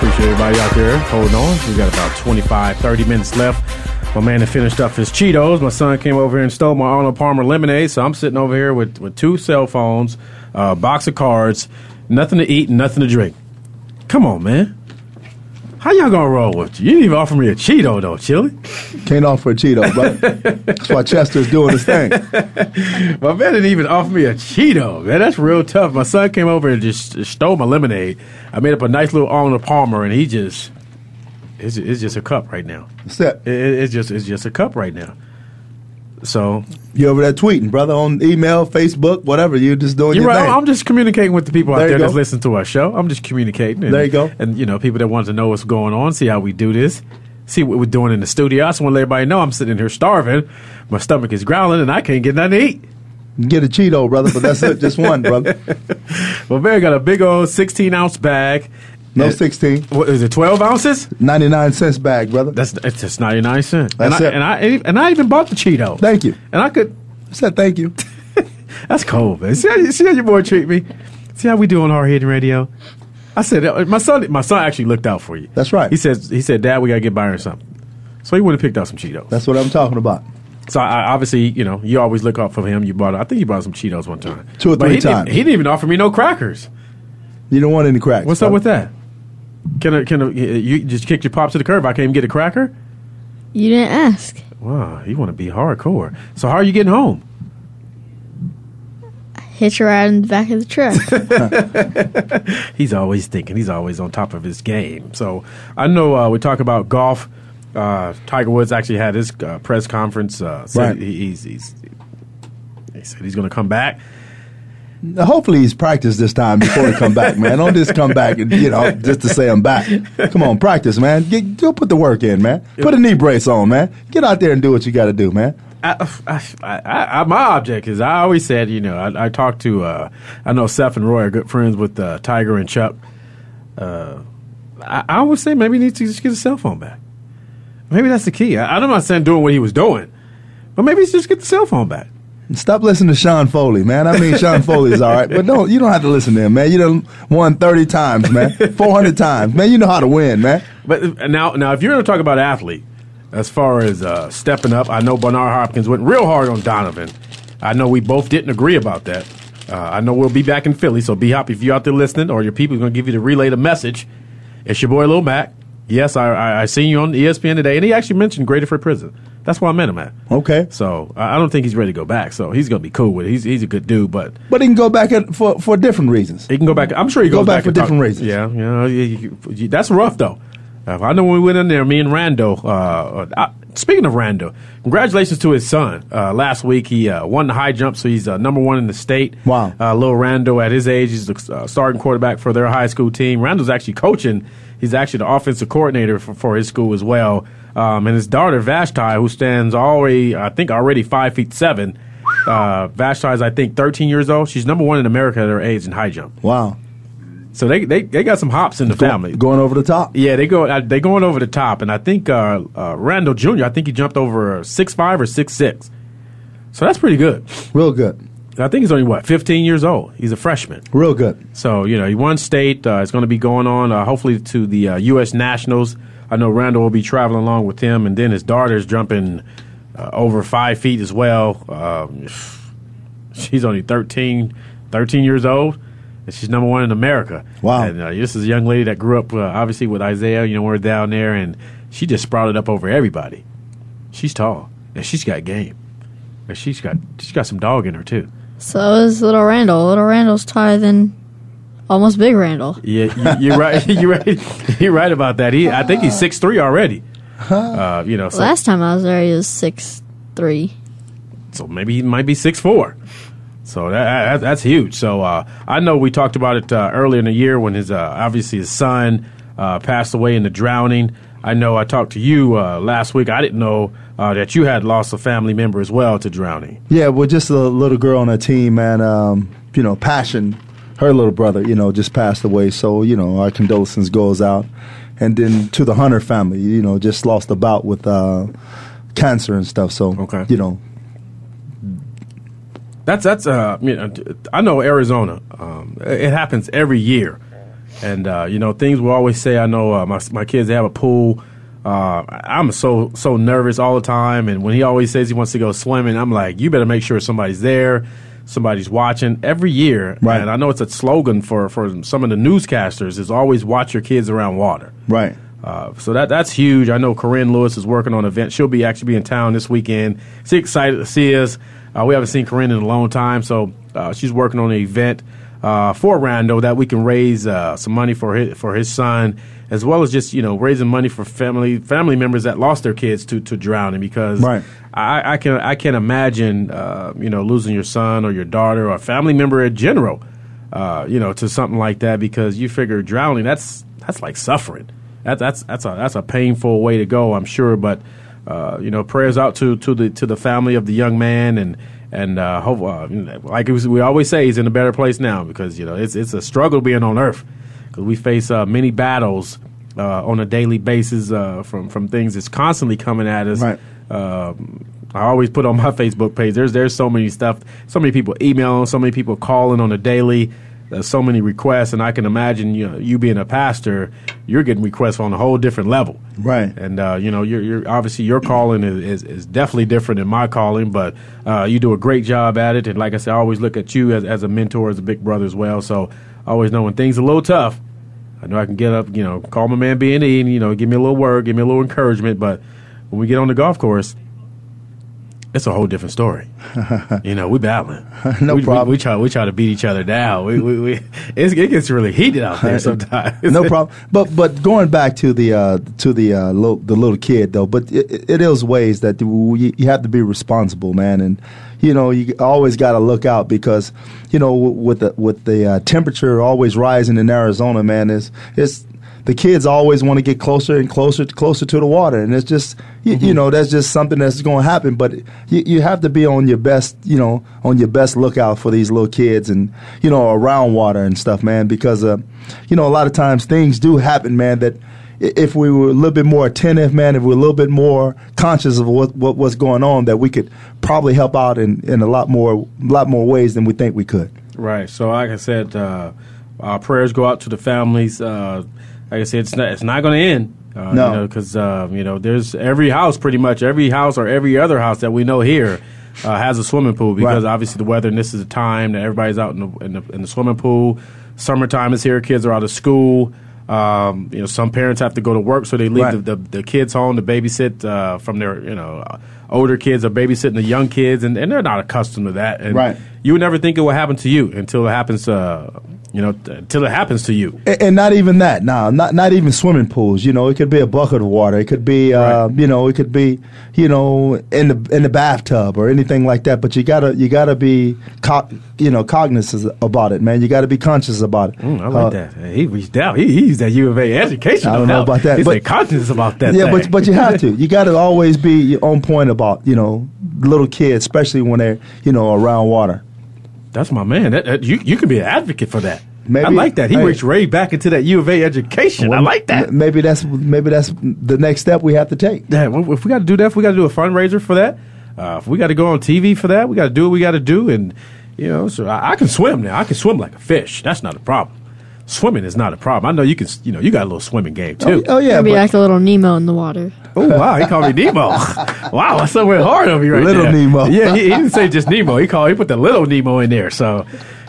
Speaker 3: Appreciate everybody out there holding on. We got about 25, 30 minutes left. My man had finished up his Cheetos. My son came over here and stole my Arnold Palmer lemonade. So I'm sitting over here with, with two cell phones, a box of cards, nothing to eat, nothing to drink. Come on, man. How y'all gonna roll with you? You didn't even offer me a Cheeto though, Chili.
Speaker 4: Can't offer a Cheeto, brother. That's why Chester's doing his thing. *laughs*
Speaker 3: my man didn't even offer me a Cheeto, man. That's real tough. My son came over and just stole my lemonade. I made up a nice little Arnold Palmer, and he just it's, it's just a cup right now.
Speaker 4: Step.
Speaker 3: It, it's just it's just a cup right now. So
Speaker 4: you over there tweeting, brother, on email, Facebook, whatever. You're just doing
Speaker 3: You're
Speaker 4: your
Speaker 3: right.
Speaker 4: thing.
Speaker 3: I'm just communicating with the people
Speaker 4: There
Speaker 3: out there that's listening to our show. I'm just communicating. And,
Speaker 4: There you go.
Speaker 3: And you know, people that want to know what's going on, see how we do this, see what we're doing in the studio. I just want to let everybody know I'm sitting here starving. My stomach is growling, and I can't get nothing to eat.
Speaker 4: Get a Cheeto, brother, but that's it. Just one, brother. *laughs*
Speaker 3: Well, Barry got a big old 16 ounce bag.
Speaker 4: No
Speaker 3: And-
Speaker 4: 16.
Speaker 3: What is it? 12 ounces?
Speaker 4: 99 cents bag, brother.
Speaker 3: That's it's just 99 cents.
Speaker 4: That's
Speaker 3: and I,
Speaker 4: it.
Speaker 3: And I and I even bought the Cheeto.
Speaker 4: Thank you.
Speaker 3: And I could.
Speaker 4: I said thank you. *laughs*
Speaker 3: That's cold, man. See how, you- see how your boy treat me. See how we do on hard hitting radio. I said uh, my son. My son actually looked out for you.
Speaker 4: That's right.
Speaker 3: He says he said, Dad, we gotta get Byron something. So he went and picked out some Cheetos.
Speaker 4: That's what I'm talking about.
Speaker 3: So I, obviously, you know, you always look out for him. You bought. I think you bought some Cheetos one time.
Speaker 4: Two or three
Speaker 3: he didn't-
Speaker 4: times.
Speaker 3: he didn't even offer me no crackers.
Speaker 4: You don't want any cracks.
Speaker 3: What's up with that? Can I, can I, you just kicked your pops to the curb? I can't even get a cracker.
Speaker 6: You didn't ask.
Speaker 3: Wow, you want to be hardcore. So how are you getting home?
Speaker 6: Hitch a ride in the back of the truck. *laughs* *laughs*
Speaker 3: He's always thinking. He's always on top of his game. So I know uh, we talk about golf. Uh, Tiger Woods actually had his uh, press conference. Uh, said
Speaker 4: Right.
Speaker 3: he, he's, he's, he said he's going to come back.
Speaker 4: Hopefully he's practiced this time before he come back, man. Don't just come back and you know just to say I'm back. Come on, practice, man. Get, go put the work in, man. Put a knee brace on, man. Get out there and do what you got to do, man.
Speaker 3: I, I, I, I, my object is I always said, you know, I, I talked to, uh, I know Seth and Roy are good friends with uh, Tiger and Chuck. Uh, I, I would say maybe he needs to just get his cell phone back. Maybe that's the key. I, I'm not saying doing what he was doing, but maybe he's just get the cell phone back.
Speaker 4: Stop listening to Sean Foley, man. I mean, Sean Foley's all right, but don't you don't have to listen to him, man. You done won thirty times, man, four hundred times, man. You know how to win, man.
Speaker 3: But uh, now, now, if you're going to talk about athlete, as far as uh, stepping up, I know Bernard Hopkins went real hard on Donovan. I know we both didn't agree about that. Uh, I know we'll be back in Philly, so be happy if you're out there listening or your people are going to give you the relay the message. It's your boy Lil Mac. Yes, I, I, I seen you on ESPN today, and he actually mentioned Graterford Prison. That's where I met him at.
Speaker 4: Okay.
Speaker 3: So I I don't think he's ready to go back. So he's going to be cool with it. He's he's a good dude, but
Speaker 4: But he can go back at, for for different reasons.
Speaker 3: he can go back. I'm sure he
Speaker 4: Go
Speaker 3: goes
Speaker 4: back for
Speaker 3: and talk-
Speaker 4: different reasons.
Speaker 3: Yeah, you know, you- you- you- that's rough though. Uh, I know when we went in there, me and Rando. Uh, uh, speaking of Rando, congratulations to his son. Uh, last week he uh, won the high jump, so he's uh, number one in the state.
Speaker 4: Wow.
Speaker 3: Uh, little Rando at his age, he's the uh, starting quarterback for their high school team. Rando's actually coaching. He's actually the offensive coordinator for, for his school as well. Um, and his daughter Vashti, who stands already, I think, already five feet seven. Uh, Vashti is, I think, 13 years old. She's number one in America at her age in high jump.
Speaker 4: Wow.
Speaker 3: So they, they, they got some hops in the family.
Speaker 4: Going over the top.
Speaker 3: Yeah, they go uh, they going over the top, and I think uh, uh, Randall Jr. I think he jumped over six five or six six. So that's pretty good.
Speaker 4: Real good.
Speaker 3: I think he's only what fifteen years old. He's a freshman.
Speaker 4: Real good.
Speaker 3: So you know he won state. Uh, it's going to be going on uh, hopefully to the uh, U.S. Nationals. I know Randall will be traveling along with him, and then his daughter's jumping uh, over five feet as well. Um, *laughs* she's only 13, 13 years old, and she's number one in America.
Speaker 4: Wow.
Speaker 3: And uh, this is a young lady that grew up uh, obviously with Isaiah. You know, we're down there, and she just sprouted up over everybody. She's tall, and she's got game. And she's got she's got some dog in her too.
Speaker 6: So is little Randall. Little Randall's taller than almost big Randall.
Speaker 3: Yeah, you, you're right. *laughs* You're right. You're right about that. He, I think he's six three already. Uh, you know, so,
Speaker 6: Last time I was there, he was six three.
Speaker 3: so maybe he might be six four. So that, that that's huge. So uh, I know we talked about it uh, earlier in the year when his uh, obviously his son uh, passed away in the drowning. I know I talked to you uh, last week. I didn't know uh, that you had lost a family member as well to drowning.
Speaker 4: Yeah, well, just a little girl on her team, and Um, you know, Passion, her little brother, you know, just passed away. So, you know, our condolences goes out. And then to the Hunter family, you know, just lost a bout with uh, cancer and stuff. So,
Speaker 3: Okay.
Speaker 4: you know,
Speaker 3: That's that's uh you know I know Arizona. Um, it happens every year, and uh, you know things we always say. I know uh, my my kids they have a pool. Uh, I'm so so nervous all the time, and when he always says he wants to go swimming, I'm like, you better make sure somebody's there, somebody's watching every year.
Speaker 4: Right.
Speaker 3: And I know it's a slogan for for some of the newscasters is always watch your kids around water.
Speaker 4: right.
Speaker 3: Uh, so that that's huge. I know Corinne Lewis is working on an event. She'll be actually be in town this weekend. She's excited to see us. Uh, we haven't seen Corinne in a long time, so uh, she's working on an event uh, for Rando that we can raise uh, some money for his, for his son, as well as just you know raising money for family family members that lost their kids to to drowning. Because
Speaker 4: Right.
Speaker 3: I, I can I can imagine uh, you know losing your son or your daughter or a family member in general, uh, you know, to something like that because you figure drowning that's that's like suffering. That, that's that's a that's a painful way to go, I'm sure. But uh, you know, prayers out to, to the to the family of the young man and and uh, hope, uh, like it was, we always say, he's in a better place now because you know it's it's a struggle being on Earth because we face uh, many battles uh, on a daily basis uh, from from things that's constantly coming at us.
Speaker 4: Right.
Speaker 3: Um, I always put on my Facebook page. There's there's so many stuff, so many people emailing, so many people calling on a daily. There's so many requests, and I can imagine you know, you being a pastor, you're getting requests on a whole different level.
Speaker 4: Right.
Speaker 3: And uh, you know, you're, you're obviously your calling is, is, is definitely different than my calling, but uh, you do a great job at it. And like I said, I always look at you as, as a mentor, as a big brother as well. So I always know when things are a little tough, I know I can get up, you know, call my man B and E, and you know, give me a little word, give me a little encouragement. But when we get on the golf course, it's a whole different story. *laughs* you know, we battling. *laughs*
Speaker 4: No
Speaker 3: we, we-
Speaker 4: problem.
Speaker 3: We, try we try to beat each other down. We, we, we it gets really heated out there *laughs* sometimes.
Speaker 4: no problem. But but going back to the uh, to the uh, little, the little kid though, but it, it is ways that you, you have to be responsible, man, and you know you always got to look out because you know with the with the uh, temperature always rising in Arizona, man, is it's the kids always want to get closer and closer closer to the water, and it's just you, you know that's just something that's going to happen. But you, you have to be on your best, you know, on your best lookout for these little kids and you know around water and stuff, man, because uh, you know a lot of times things do happen, man. That if we were a little bit more attentive, man, if we were a little bit more conscious of what, what what's going on, that we could probably help out in, in a lot more lot more ways than we think we could.
Speaker 3: Right. So, like I said, uh, our prayers go out to the families. Uh, like I said, it's not, it's not going to end. Uh,
Speaker 4: No.
Speaker 3: You know, because uh, you know, there's every house, pretty much every house or every other house that we know here. uh, has a swimming pool because obviously the weather and this is the time that everybody's out in the, in the in the swimming pool. Summertime is here. Kids are out of school. Um, you know, some parents have to go to work, so they leave
Speaker 4: Right.
Speaker 3: the, the, the kids home to babysit uh, from their you know older kids are babysitting the young kids, and, and they're not accustomed to that. And
Speaker 4: Right.
Speaker 3: You would never think it would happen to you until it happens. Uh, you know, until it happens to you.
Speaker 4: And, and not even that. No, not not even swimming pools. You know, it could be a bucket of water. It could be, uh, you know, it could be, you know, in the in the bathtub or anything like that. But you gotta you gotta be, co- you know, cognizant about it, man. You got to be conscious about it.
Speaker 3: Mm, I like
Speaker 4: Uh,
Speaker 3: that. He reached out. He, he's that U of A education.
Speaker 4: I don't know about that,
Speaker 3: He's
Speaker 4: but-
Speaker 3: like conscious about that.
Speaker 4: yeah,
Speaker 3: thing.
Speaker 4: but but you have to. *laughs* You got to always be on point about you know little kids, especially when they're you know around water.
Speaker 3: That's my man. That, that- you you can be an advocate for that.
Speaker 4: Maybe-
Speaker 3: I like that. He
Speaker 4: hey.
Speaker 3: reached Ray back into that U of A education. I like that.
Speaker 4: Maybe that's maybe that's the next step we have to take.
Speaker 3: Yeah, well, if we got to do that, if we got to do a fundraiser for that, uh, if we got to go on TV for that, we got to do what we got to do. And you know, so I, I can swim now. I can swim like a fish. That's not a problem. Swimming is not a problem. I know you can. You know, you got a little swimming game oh, too.
Speaker 4: Oh yeah,
Speaker 6: Maybe
Speaker 4: but-
Speaker 6: like a little Nemo in the water.
Speaker 3: Oh wow, he called me Nemo. *laughs* wow, that's so went hard on me right
Speaker 4: Little
Speaker 3: there.
Speaker 4: Nemo.
Speaker 3: Yeah, he, he didn't say *laughs* just Nemo. He called. He put the little Nemo in there. So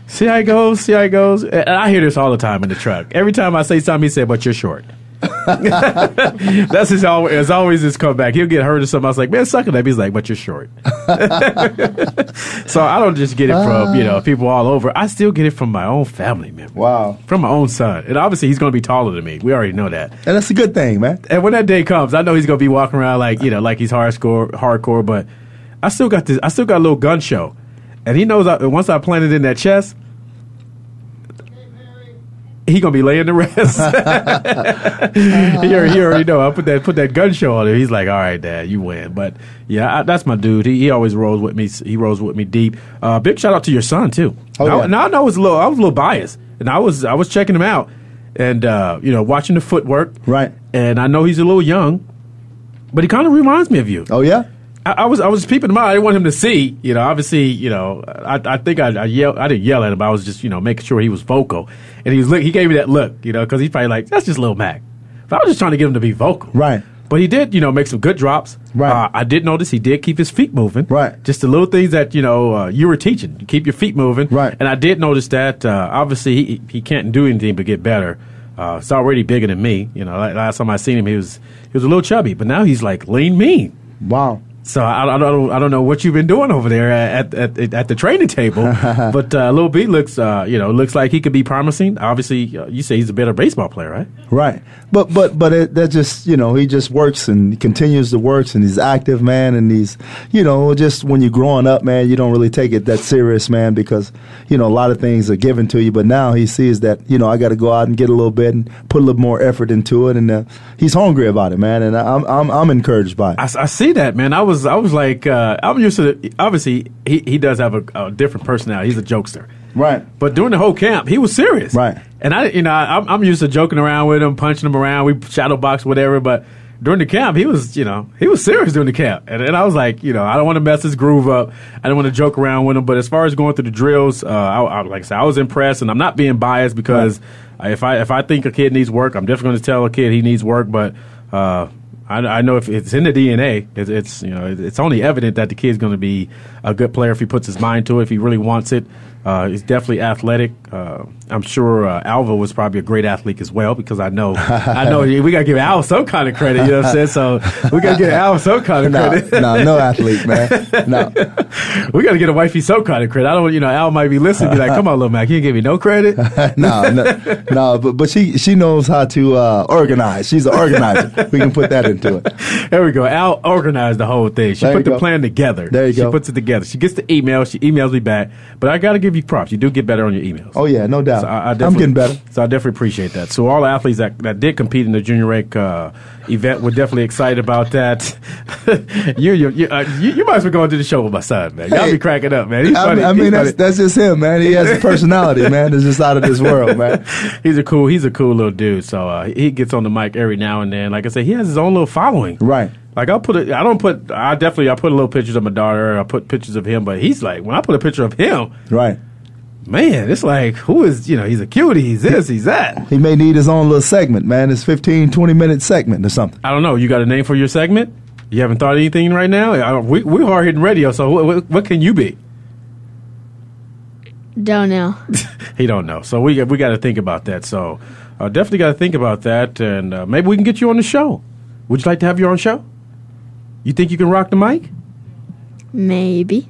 Speaker 3: see how it goes. See how it goes. And I hear this all the time in the truck. Every time I say something, he said, "But you're short." *laughs* That's his always. It's always his comeback. He'll get hurt or something. I was like, "Man, suck it up." He's like, "But you're short." *laughs* so I don't just get it from you know people all over. I still get it from my own family members.
Speaker 4: Wow.
Speaker 3: From my own son, and obviously he's going to be taller than me. We already know that.
Speaker 4: And that's a good thing, man.
Speaker 3: And when that day comes, I know he's gonna be walking around like you know, like he's hardcore, hardcore. But I still got this. I still got a little gun show, and he knows I, once I plant it in that chest, he gonna be laying the rest. *laughs* *laughs* he, already, he already know. I put that put that gun show on him. He's like, all right, Dad, you win. But yeah, I, that's my dude. He, he always rolls with me. He rolls with me deep. Uh, big shout out to your son too.
Speaker 4: Oh,
Speaker 3: now,
Speaker 4: yeah.
Speaker 3: now I know it's a little. I was a little biased, and I was I was checking him out, and uh, you know, watching the footwork.
Speaker 4: Right.
Speaker 3: And I know he's a little young, but he kind of reminds me of you.
Speaker 4: Oh yeah.
Speaker 3: I, I was I was peeping him out. I didn't want him to see. You know, obviously, you know, I, I think I, I yelled. I didn't yell at him. I was just you know making sure he was vocal, and he was look. He gave me that look, you know, because he's probably like, that's just little Mac. But I was just trying to get him to be vocal.
Speaker 4: Right.
Speaker 3: But he did, you know, make some good drops.
Speaker 4: Right.
Speaker 3: Uh, I did notice he did keep his feet moving.
Speaker 4: Right.
Speaker 3: Just the little things that you know uh, you were teaching. Keep your feet moving.
Speaker 4: Right.
Speaker 3: And I did notice that. Uh, obviously, he he can't do anything but get better. Uh, he's already bigger than me. You know, last time I seen him, he was he was a little chubby, but now he's like lean mean.
Speaker 4: Wow.
Speaker 3: So I, I don't I don't know what you've been doing over there at at, at, the training table, *laughs* but uh, Lil B looks uh, you know looks like he could be promising. Obviously, uh, you say he's a better baseball player, right?
Speaker 4: Right. But but but it, that just you know he just works and continues to works and he's active man and he's you know just when you're growing up man you don't really take it that serious man because you know a lot of things are given to you but now he sees that you know I got to go out and get a little bit and put a little more effort into it and uh, he's hungry about it man and I'm I'm I'm encouraged by it.
Speaker 3: I, I see that, man. I was I was like uh, I'm used to the, obviously he, he does have a, a different personality. He's a jokester,
Speaker 4: Right.
Speaker 3: but during the whole camp he was serious,
Speaker 4: Right.
Speaker 3: And I you know I, I'm, I'm used to joking around with him, punching him around, we shadow box whatever, but. During the camp, he was, you know, he was serious during the camp, and, and I was like, you know, I don't want to mess his groove up. I don't want to joke around with him. But as far as going through the drills, uh, I, I, like I said, I was impressed, and I'm not being biased because if I if I think a kid needs work, I'm definitely going to tell a kid he needs work. But uh, I, I know if it's in the DNA, it's, it's you know it's only evident that the kid's going to be a good player if he puts his mind to it, if he really wants it. Uh, he's definitely athletic. Uh, I'm sure uh, Alva was probably a great athlete as well because I know *laughs* I know we got to give Al some kind of credit. You know what I'm saying? So we got to give Al some kind of credit.
Speaker 4: no, no athlete, man. *laughs* No.
Speaker 3: we got to get a wifey some kind of credit. I don't, you know, Al might be listening, be like, "Come on, little Mac, you give me no credit." *laughs*
Speaker 4: no, no, no, but but she she knows how to uh, organize. She's an organizer. we can put that into it.
Speaker 3: There we go. Al organized the whole thing. She
Speaker 4: There
Speaker 3: put the
Speaker 4: go.
Speaker 3: plan together.
Speaker 4: There you
Speaker 3: she
Speaker 4: go.
Speaker 3: She puts it together. She gets the email. She emails me back. But I got to give you props. You do get better on your emails.
Speaker 4: Oh yeah, no doubt.
Speaker 3: So I, I
Speaker 4: I'm getting better.
Speaker 3: So I definitely appreciate that. So all the athletes that, that did compete in the junior rank uh, event were definitely excited about that. *laughs* you, you, you, uh, you, you might as well go into the show with my son, man. Y'all
Speaker 4: Hey,
Speaker 3: be cracking up, man. He's
Speaker 4: I,
Speaker 3: funny.
Speaker 4: I
Speaker 3: He's
Speaker 4: mean, that's that's just him, man. He has a *laughs* personality, man. It's just out of this world, man. *laughs*
Speaker 3: he's a cool he's a cool little dude. So uh, he gets on the mic every now and then. Like I said, he has his own little following.
Speaker 4: Right.
Speaker 3: Like I'll put it. I don't put. I definitely. I put a little pictures of my daughter. I put pictures of him. But he's like when I put a picture of him,
Speaker 4: Right.
Speaker 3: man, it's like who is you know he's a cutie. He's this. He's that.
Speaker 4: He may need his own little segment, man. It's 15, 20 minute segment or something.
Speaker 3: I don't know. You got a name for your segment? You haven't thought of anything right now? I we, we're hard hitting radio, so what, what, what can you be?
Speaker 6: Don't know. *laughs*
Speaker 3: he don't know. So we we got to think about that. So uh, definitely got to think about that, and uh, maybe we can get you on the show. Would you like to have your own show? You think you can rock the mic?
Speaker 6: Maybe.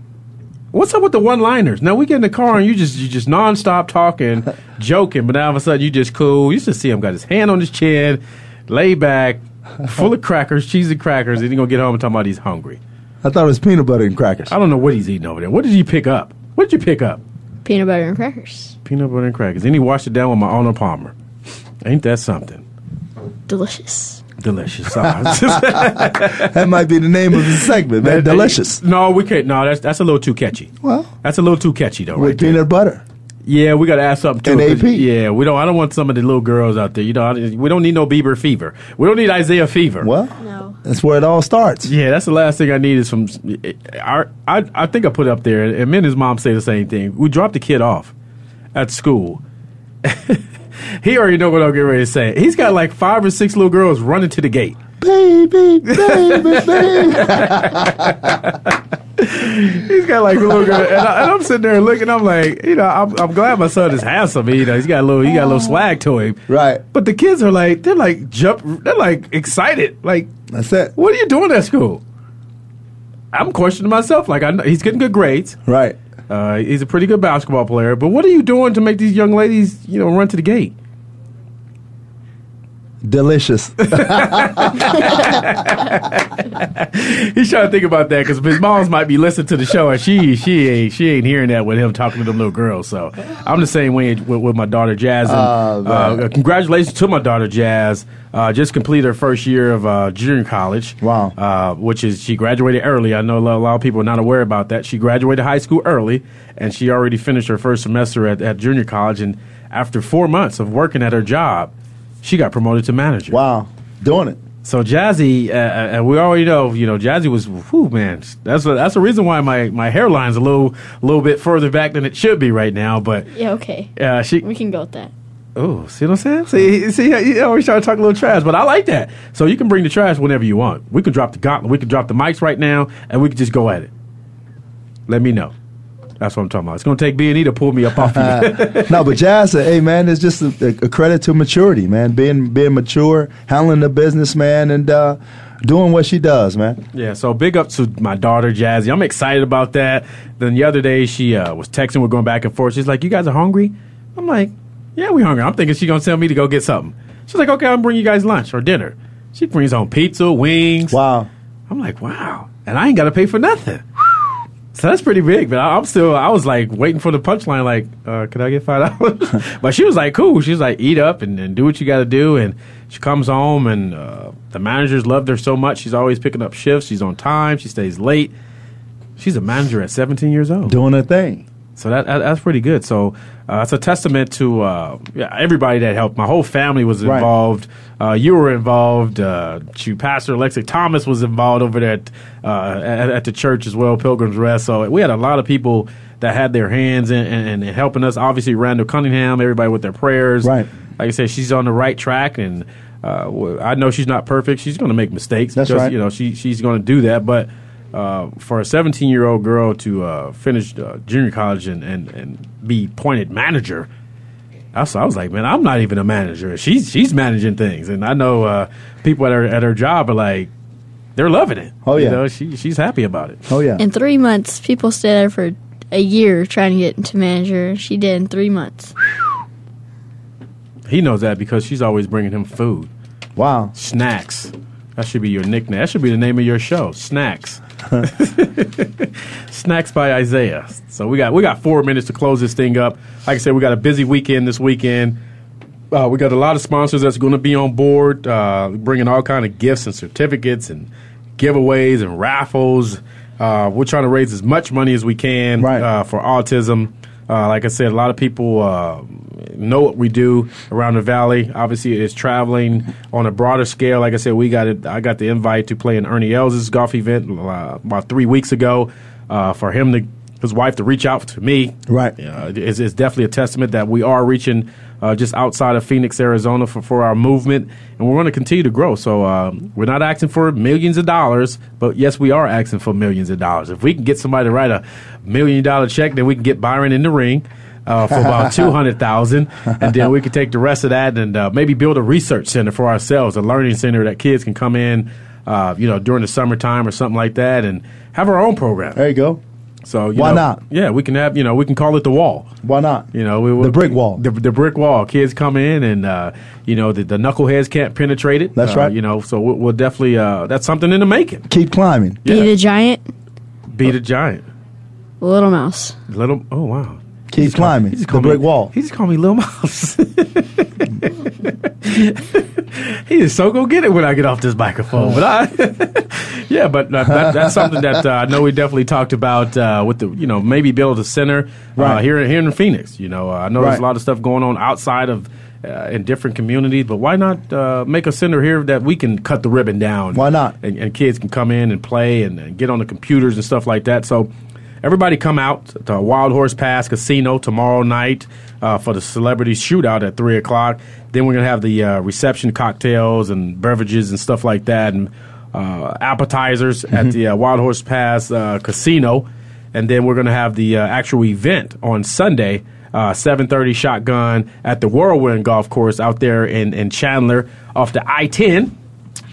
Speaker 3: What's up with the one-liners? Now we get in the car and you just you just nonstop talking, *laughs* joking, but now all of a sudden you just cool. You just see him got his hand on his chin, lay back, full of *laughs* crackers, cheesy crackers, and he gonna get home and talk about he's hungry.
Speaker 4: I thought it was peanut butter and crackers.
Speaker 3: I don't know what he's eating over there. What did you pick up? What did you pick up?
Speaker 6: Peanut butter and crackers.
Speaker 3: Peanut butter and crackers. Then he washed it down with my Arnold Palmer. Ain't that something?
Speaker 6: Delicious.
Speaker 3: Delicious. *laughs*
Speaker 4: that might be the name of the segment, man. Delicious.
Speaker 3: No, we can't. No, that's that's a little too catchy.
Speaker 4: Well,
Speaker 3: that's a little too catchy though.
Speaker 4: With
Speaker 3: right
Speaker 4: peanut butter.
Speaker 3: Yeah, we got to add something to
Speaker 4: And
Speaker 3: it. 'cause-
Speaker 4: AP.
Speaker 3: Yeah, we don't. I don't want some of the little girls out there. You know, I- we don't need no Bieber fever. We don't need Isaiah fever.
Speaker 4: Well,
Speaker 6: no.
Speaker 4: That's where it all starts.
Speaker 3: Yeah, that's the last thing I need is from. I I, I think I put up there, and me and his mom say the same thing. We dropped the kid off at school. *laughs* he already know what I'm getting ready to say. He's got like five or six little girls running to the gate.
Speaker 4: Baby, baby, *laughs* baby.
Speaker 3: He's got like a little girl, and, I, I'm sitting there looking. I'm like, you know, I'm, I'm glad my son is handsome. You know, he's got a little, he got a little swag to him.
Speaker 4: Right.
Speaker 3: But the kids are like, they're like jump, they're like excited. Like,
Speaker 4: that's it.
Speaker 3: What are you doing at school? I'm questioning myself. Like, I know he's getting good grades.
Speaker 4: Right.
Speaker 3: Uh, he's a pretty good basketball player. But what are you doing to make these young ladies, you know, run to the gate?
Speaker 4: Delicious. *laughs*
Speaker 3: He's trying to think about that because his moms might be listening to the show and she she ain't she ain't hearing that with him talking to them little girls. So I'm the same way with, with my daughter Jazz. And,
Speaker 4: Oh,
Speaker 3: uh, congratulations to my daughter Jazz. Uh, just completed her first year of uh, junior college.
Speaker 4: Wow.
Speaker 3: Uh, which is she graduated early. I know a lot, a lot of people are not aware about that. She graduated high school early and she already finished her first semester at, at junior college. And after four months of working at her job, she got promoted to manager.
Speaker 4: Wow, doing it.
Speaker 3: So Jazzy, uh, uh, and we already know, you know, Jazzy was, whew, man, that's a, that's the reason why my, my hairline's a little little bit further back than it should be right now. But
Speaker 6: Yeah, okay.
Speaker 3: uh, she,
Speaker 6: We can go with that.
Speaker 3: oh, see what I'm saying? See, see, how you always try to talk a little trash, but I like that. So you can bring the trash whenever you want. We can drop the gauntlet, we can drop the mics right now, and we can just go at it. Let me know. That's what I'm talking about. It's gonna take B and E to pull me up off you. *laughs*
Speaker 4: no, but Jazz, uh, hey man, it's just a, a credit to maturity, man. Being being mature, handling the business, man, and uh, doing what she does, man.
Speaker 3: Yeah, so big up to my daughter Jazzy. I'm excited about that. Then the other day she uh, was texting, we're going back and forth. She's like, "You guys are hungry?" I'm like, "Yeah, we hungry." I'm thinking she's gonna tell me to go get something. She's like, "Okay, I'll bring you guys lunch or dinner." She brings home pizza, wings.
Speaker 4: Wow.
Speaker 3: I'm like, "Wow," and I ain't got to pay for nothing. So that's pretty big, but I- I'm still. I was like waiting for the punchline. Like, uh, could I get five dollars? *laughs* but she was like, "Cool." She's like, "Eat up and, and do what you got to do." And she comes home, and uh, the managers loved her so much. She's always picking up shifts. She's on time. She stays late. She's a manager at 17 years old,
Speaker 4: doing her thing.
Speaker 3: So that, that that's pretty good. So uh, it's a testament to uh, yeah, everybody that helped. My whole family was
Speaker 4: Right.
Speaker 3: involved. Uh, you were involved. Uh, Pastor Alexa Thomas was involved over there at, uh, at, at the church as well, Pilgrim's Rest. So we had a lot of people that had their hands in, in, in helping us. Obviously, Randall Cunningham, everybody with their prayers.
Speaker 4: Right.
Speaker 3: Like I said, she's on the right track, and uh, I know she's not perfect. She's going to make mistakes.
Speaker 4: That's
Speaker 3: because,
Speaker 4: right.
Speaker 3: You know, she she's going to do that, but. Uh, for a 17 year old girl to uh, finish uh, junior college and, and, and be appointed manager, I was, I was like, man, I'm not even a manager. She's she's managing things, and I know uh, people at her at her job are like, they're loving it.
Speaker 4: Oh,
Speaker 3: You
Speaker 4: yeah.
Speaker 3: know, she she's happy about it.
Speaker 4: Oh yeah.
Speaker 6: In three months, people stayed there for a year trying to get into manager. She did in three months.
Speaker 3: He knows that because she's always bringing him food.
Speaker 4: Wow.
Speaker 3: Snacks. That should be your nickname. That should be the name of your show. Snacks. *laughs* Snacks by Isaiah. So we got we got four minutes to close this thing up. Like I said, we got a busy weekend this weekend. Uh, we got a lot of sponsors that's going to be on board, uh, bringing all kind of gifts and certificates and giveaways and raffles. Uh, we're trying to raise as much money as we can uh, for autism. Uh, like I said, a lot of people uh, know what we do around the valley. Obviously, it's traveling on a broader scale. Like I said, we got it. I got the invite to play in Ernie Els' golf event uh, about three weeks ago. Uh, for him to his wife to reach out to me,
Speaker 4: right?
Speaker 3: Uh, is, is definitely a testament that we are reaching uh, just outside of Phoenix, Arizona, for, for our movement, and we're going to continue to grow. So uh, we're not asking for millions of dollars, but yes, we are asking for millions of dollars. If we can get somebody to write a million dollar check, then we can get Byron in the ring. Uh, for about *laughs* two hundred thousand, and then we could take the rest of that and uh, maybe build a research center for ourselves, a learning center that kids can come in, uh, you know, during the summertime or something like that, and have our own program.
Speaker 4: There you go.
Speaker 3: So you
Speaker 4: Why
Speaker 3: know,
Speaker 4: not?
Speaker 3: Yeah, we can have you know we can call it the wall.
Speaker 4: Why not?
Speaker 3: You know, we, we,
Speaker 4: The brick wall.
Speaker 3: The, the brick wall. Kids come in and uh, you know the, the knuckleheads can't penetrate it.
Speaker 4: That's
Speaker 3: Uh,
Speaker 4: right.
Speaker 3: You know, so we'll, we'll definitely uh, that's something in the making.
Speaker 4: Keep climbing.
Speaker 6: Be the giant,
Speaker 3: Be the giant.
Speaker 6: little mouse.
Speaker 3: Little. Oh wow.
Speaker 4: Keep climbing.
Speaker 3: just
Speaker 4: The
Speaker 3: call me-
Speaker 4: brick wall.
Speaker 3: He just called me Lil Mouse. *laughs* he is so go get it when I get off this microphone. But I, *laughs* yeah, but uh, that, that's something that uh, I know we definitely talked about uh, with the you know maybe build a center uh,
Speaker 4: Right.
Speaker 3: here here in Phoenix. You know, uh, I know there's a lot of stuff going on outside of. Uh, in different communities, but why not uh, make a center here that we can cut the ribbon down?
Speaker 4: Why not?
Speaker 3: And, and kids can come in and play and, and get on the computers and stuff like that. So everybody come out to Wild Horse Pass Casino tomorrow night uh, for the celebrity shootout at three o'clock. Then we're gonna have the uh, reception cocktails and beverages and stuff like that, and uh, appetizers at the uh, Wild Horse Pass uh, Casino. And then we're gonna have the uh, actual event on Sunday. Uh, 7:30 shotgun at the Whirlwind Golf Course out there in, in Chandler off the I-10.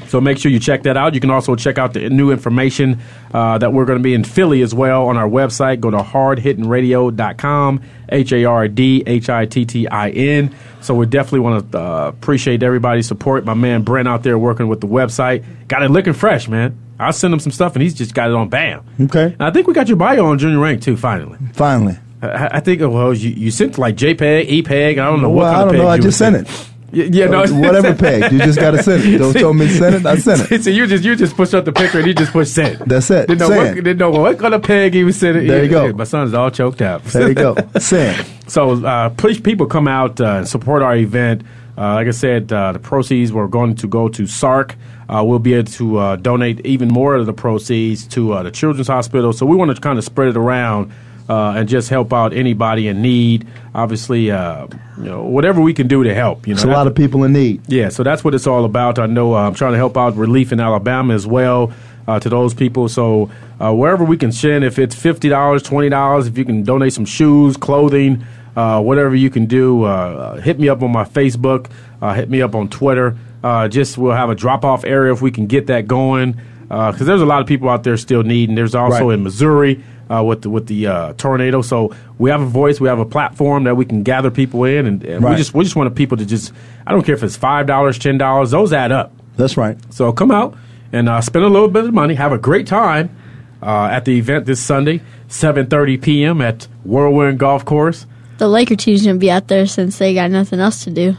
Speaker 3: So make sure you check that out. You can also check out the new information uh, that we're going to be in Philly as well on our website. Go to hardhittingradio.com, H A R D H I T T I N. So we definitely want to uh, appreciate everybody's support. My man Brent out there working with the website. Got it looking fresh, man. I'll send him some stuff and he's just got it on bam.
Speaker 4: Okay.
Speaker 3: And I think we got your bio on Junior Rank too, finally.
Speaker 4: Finally.
Speaker 3: I, I think, well, you, you sent like JPEG, EPEG, I don't know what kind
Speaker 4: I
Speaker 3: of
Speaker 4: don't know. I just sent it.
Speaker 3: Yeah, no,
Speaker 4: Uh, whatever *laughs* peg. You just gotta send it. Don't tell me send it. I *laughs* sent it.
Speaker 3: so you just you just pushed up the picture and he just pushed send.
Speaker 4: That's it.
Speaker 3: Didn't know,
Speaker 4: Send.
Speaker 3: what, didn't know what kind of peg he was sending.
Speaker 4: There you
Speaker 3: Yeah,
Speaker 4: go.
Speaker 3: yeah, My son's all choked up.
Speaker 4: There you go. *laughs* Send.
Speaker 3: So uh, please, people come out uh, and support our event. Uh, like I said, uh, the proceeds were going to go to SARRC. Uh, we'll be able to uh, donate even more of the proceeds to uh, the Children's Hospital. So we want to kind of spread it around uh, and just help out anybody in need. Obviously, uh, you know, whatever we can do to help. You know,
Speaker 4: There's a lot of people in need.
Speaker 3: yeah, so that's what it's all about. I know uh, I'm trying to help out relief in Alabama as well uh, to those people. So uh, wherever we can send, if it's fifty dollars, twenty dollars, if you can donate some shoes, clothing, uh, whatever you can do, uh, hit me up on my Facebook, uh, hit me up on Twitter. Uh, just we'll have a drop off area if we can get that going because there's a lot of people out there still needing. There's also
Speaker 4: Right.
Speaker 3: in Missouri uh, with the, with the uh, tornado. So we have a voice, we have a platform that we can gather people in, and, and we just we just want people to just. I don't care if it's five dollars, ten dollars; those add up.
Speaker 4: That's right.
Speaker 3: So come out and uh, spend a little bit of money, have a great time uh, at the event this Sunday, seven thirty p.m. at Whirlwind Golf Course.
Speaker 6: The Laker team's gonna be out there since they got nothing else to do.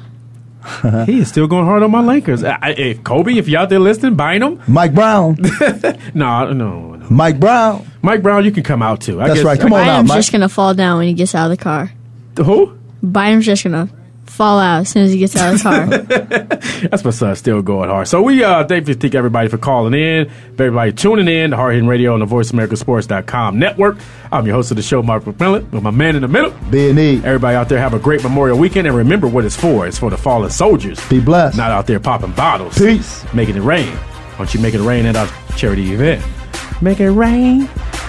Speaker 6: *laughs*
Speaker 3: he is still going hard on my Lakers. I, I, if Kobe, if you out there listening, buying them.
Speaker 4: Mike Brown. *laughs*
Speaker 3: no, no, no.
Speaker 4: Mike Brown.
Speaker 3: Mike Brown, you can come out too. I
Speaker 4: That's
Speaker 3: guess-
Speaker 4: right. Come on out,
Speaker 6: Bynum's
Speaker 4: Mike.
Speaker 6: just gonna fall down when he gets out of the car.
Speaker 3: Who?
Speaker 6: Bynum's just gonna fall out as soon as he gets out of the car. *laughs*
Speaker 3: That's my son still going hard. So we uh thank you thank everybody for calling in, for everybody tuning in to Hard Hitting Radio on the VoiceAmericaSports.com network. I'm your host of the show, Mark McMillan, with my man in the middle.
Speaker 4: Be in need.
Speaker 3: Everybody out there have a great Memorial Weekend and remember what it's for. It's for the fallen soldiers.
Speaker 4: Be blessed.
Speaker 3: Not out there popping bottles.
Speaker 4: Peace.
Speaker 3: Making it rain. Why don't you make it rain at our charity event? Make it rain.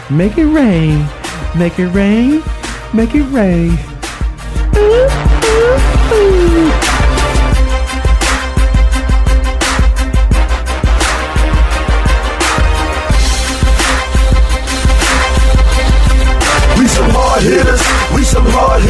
Speaker 3: Make it rain. Make it rain. Make it rain.
Speaker 2: We some hard hitters. We some hard hitters.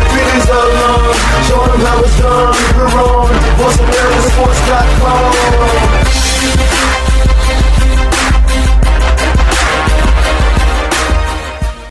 Speaker 2: Feelings are long, show them how it's done, we're on. Once American sports.com.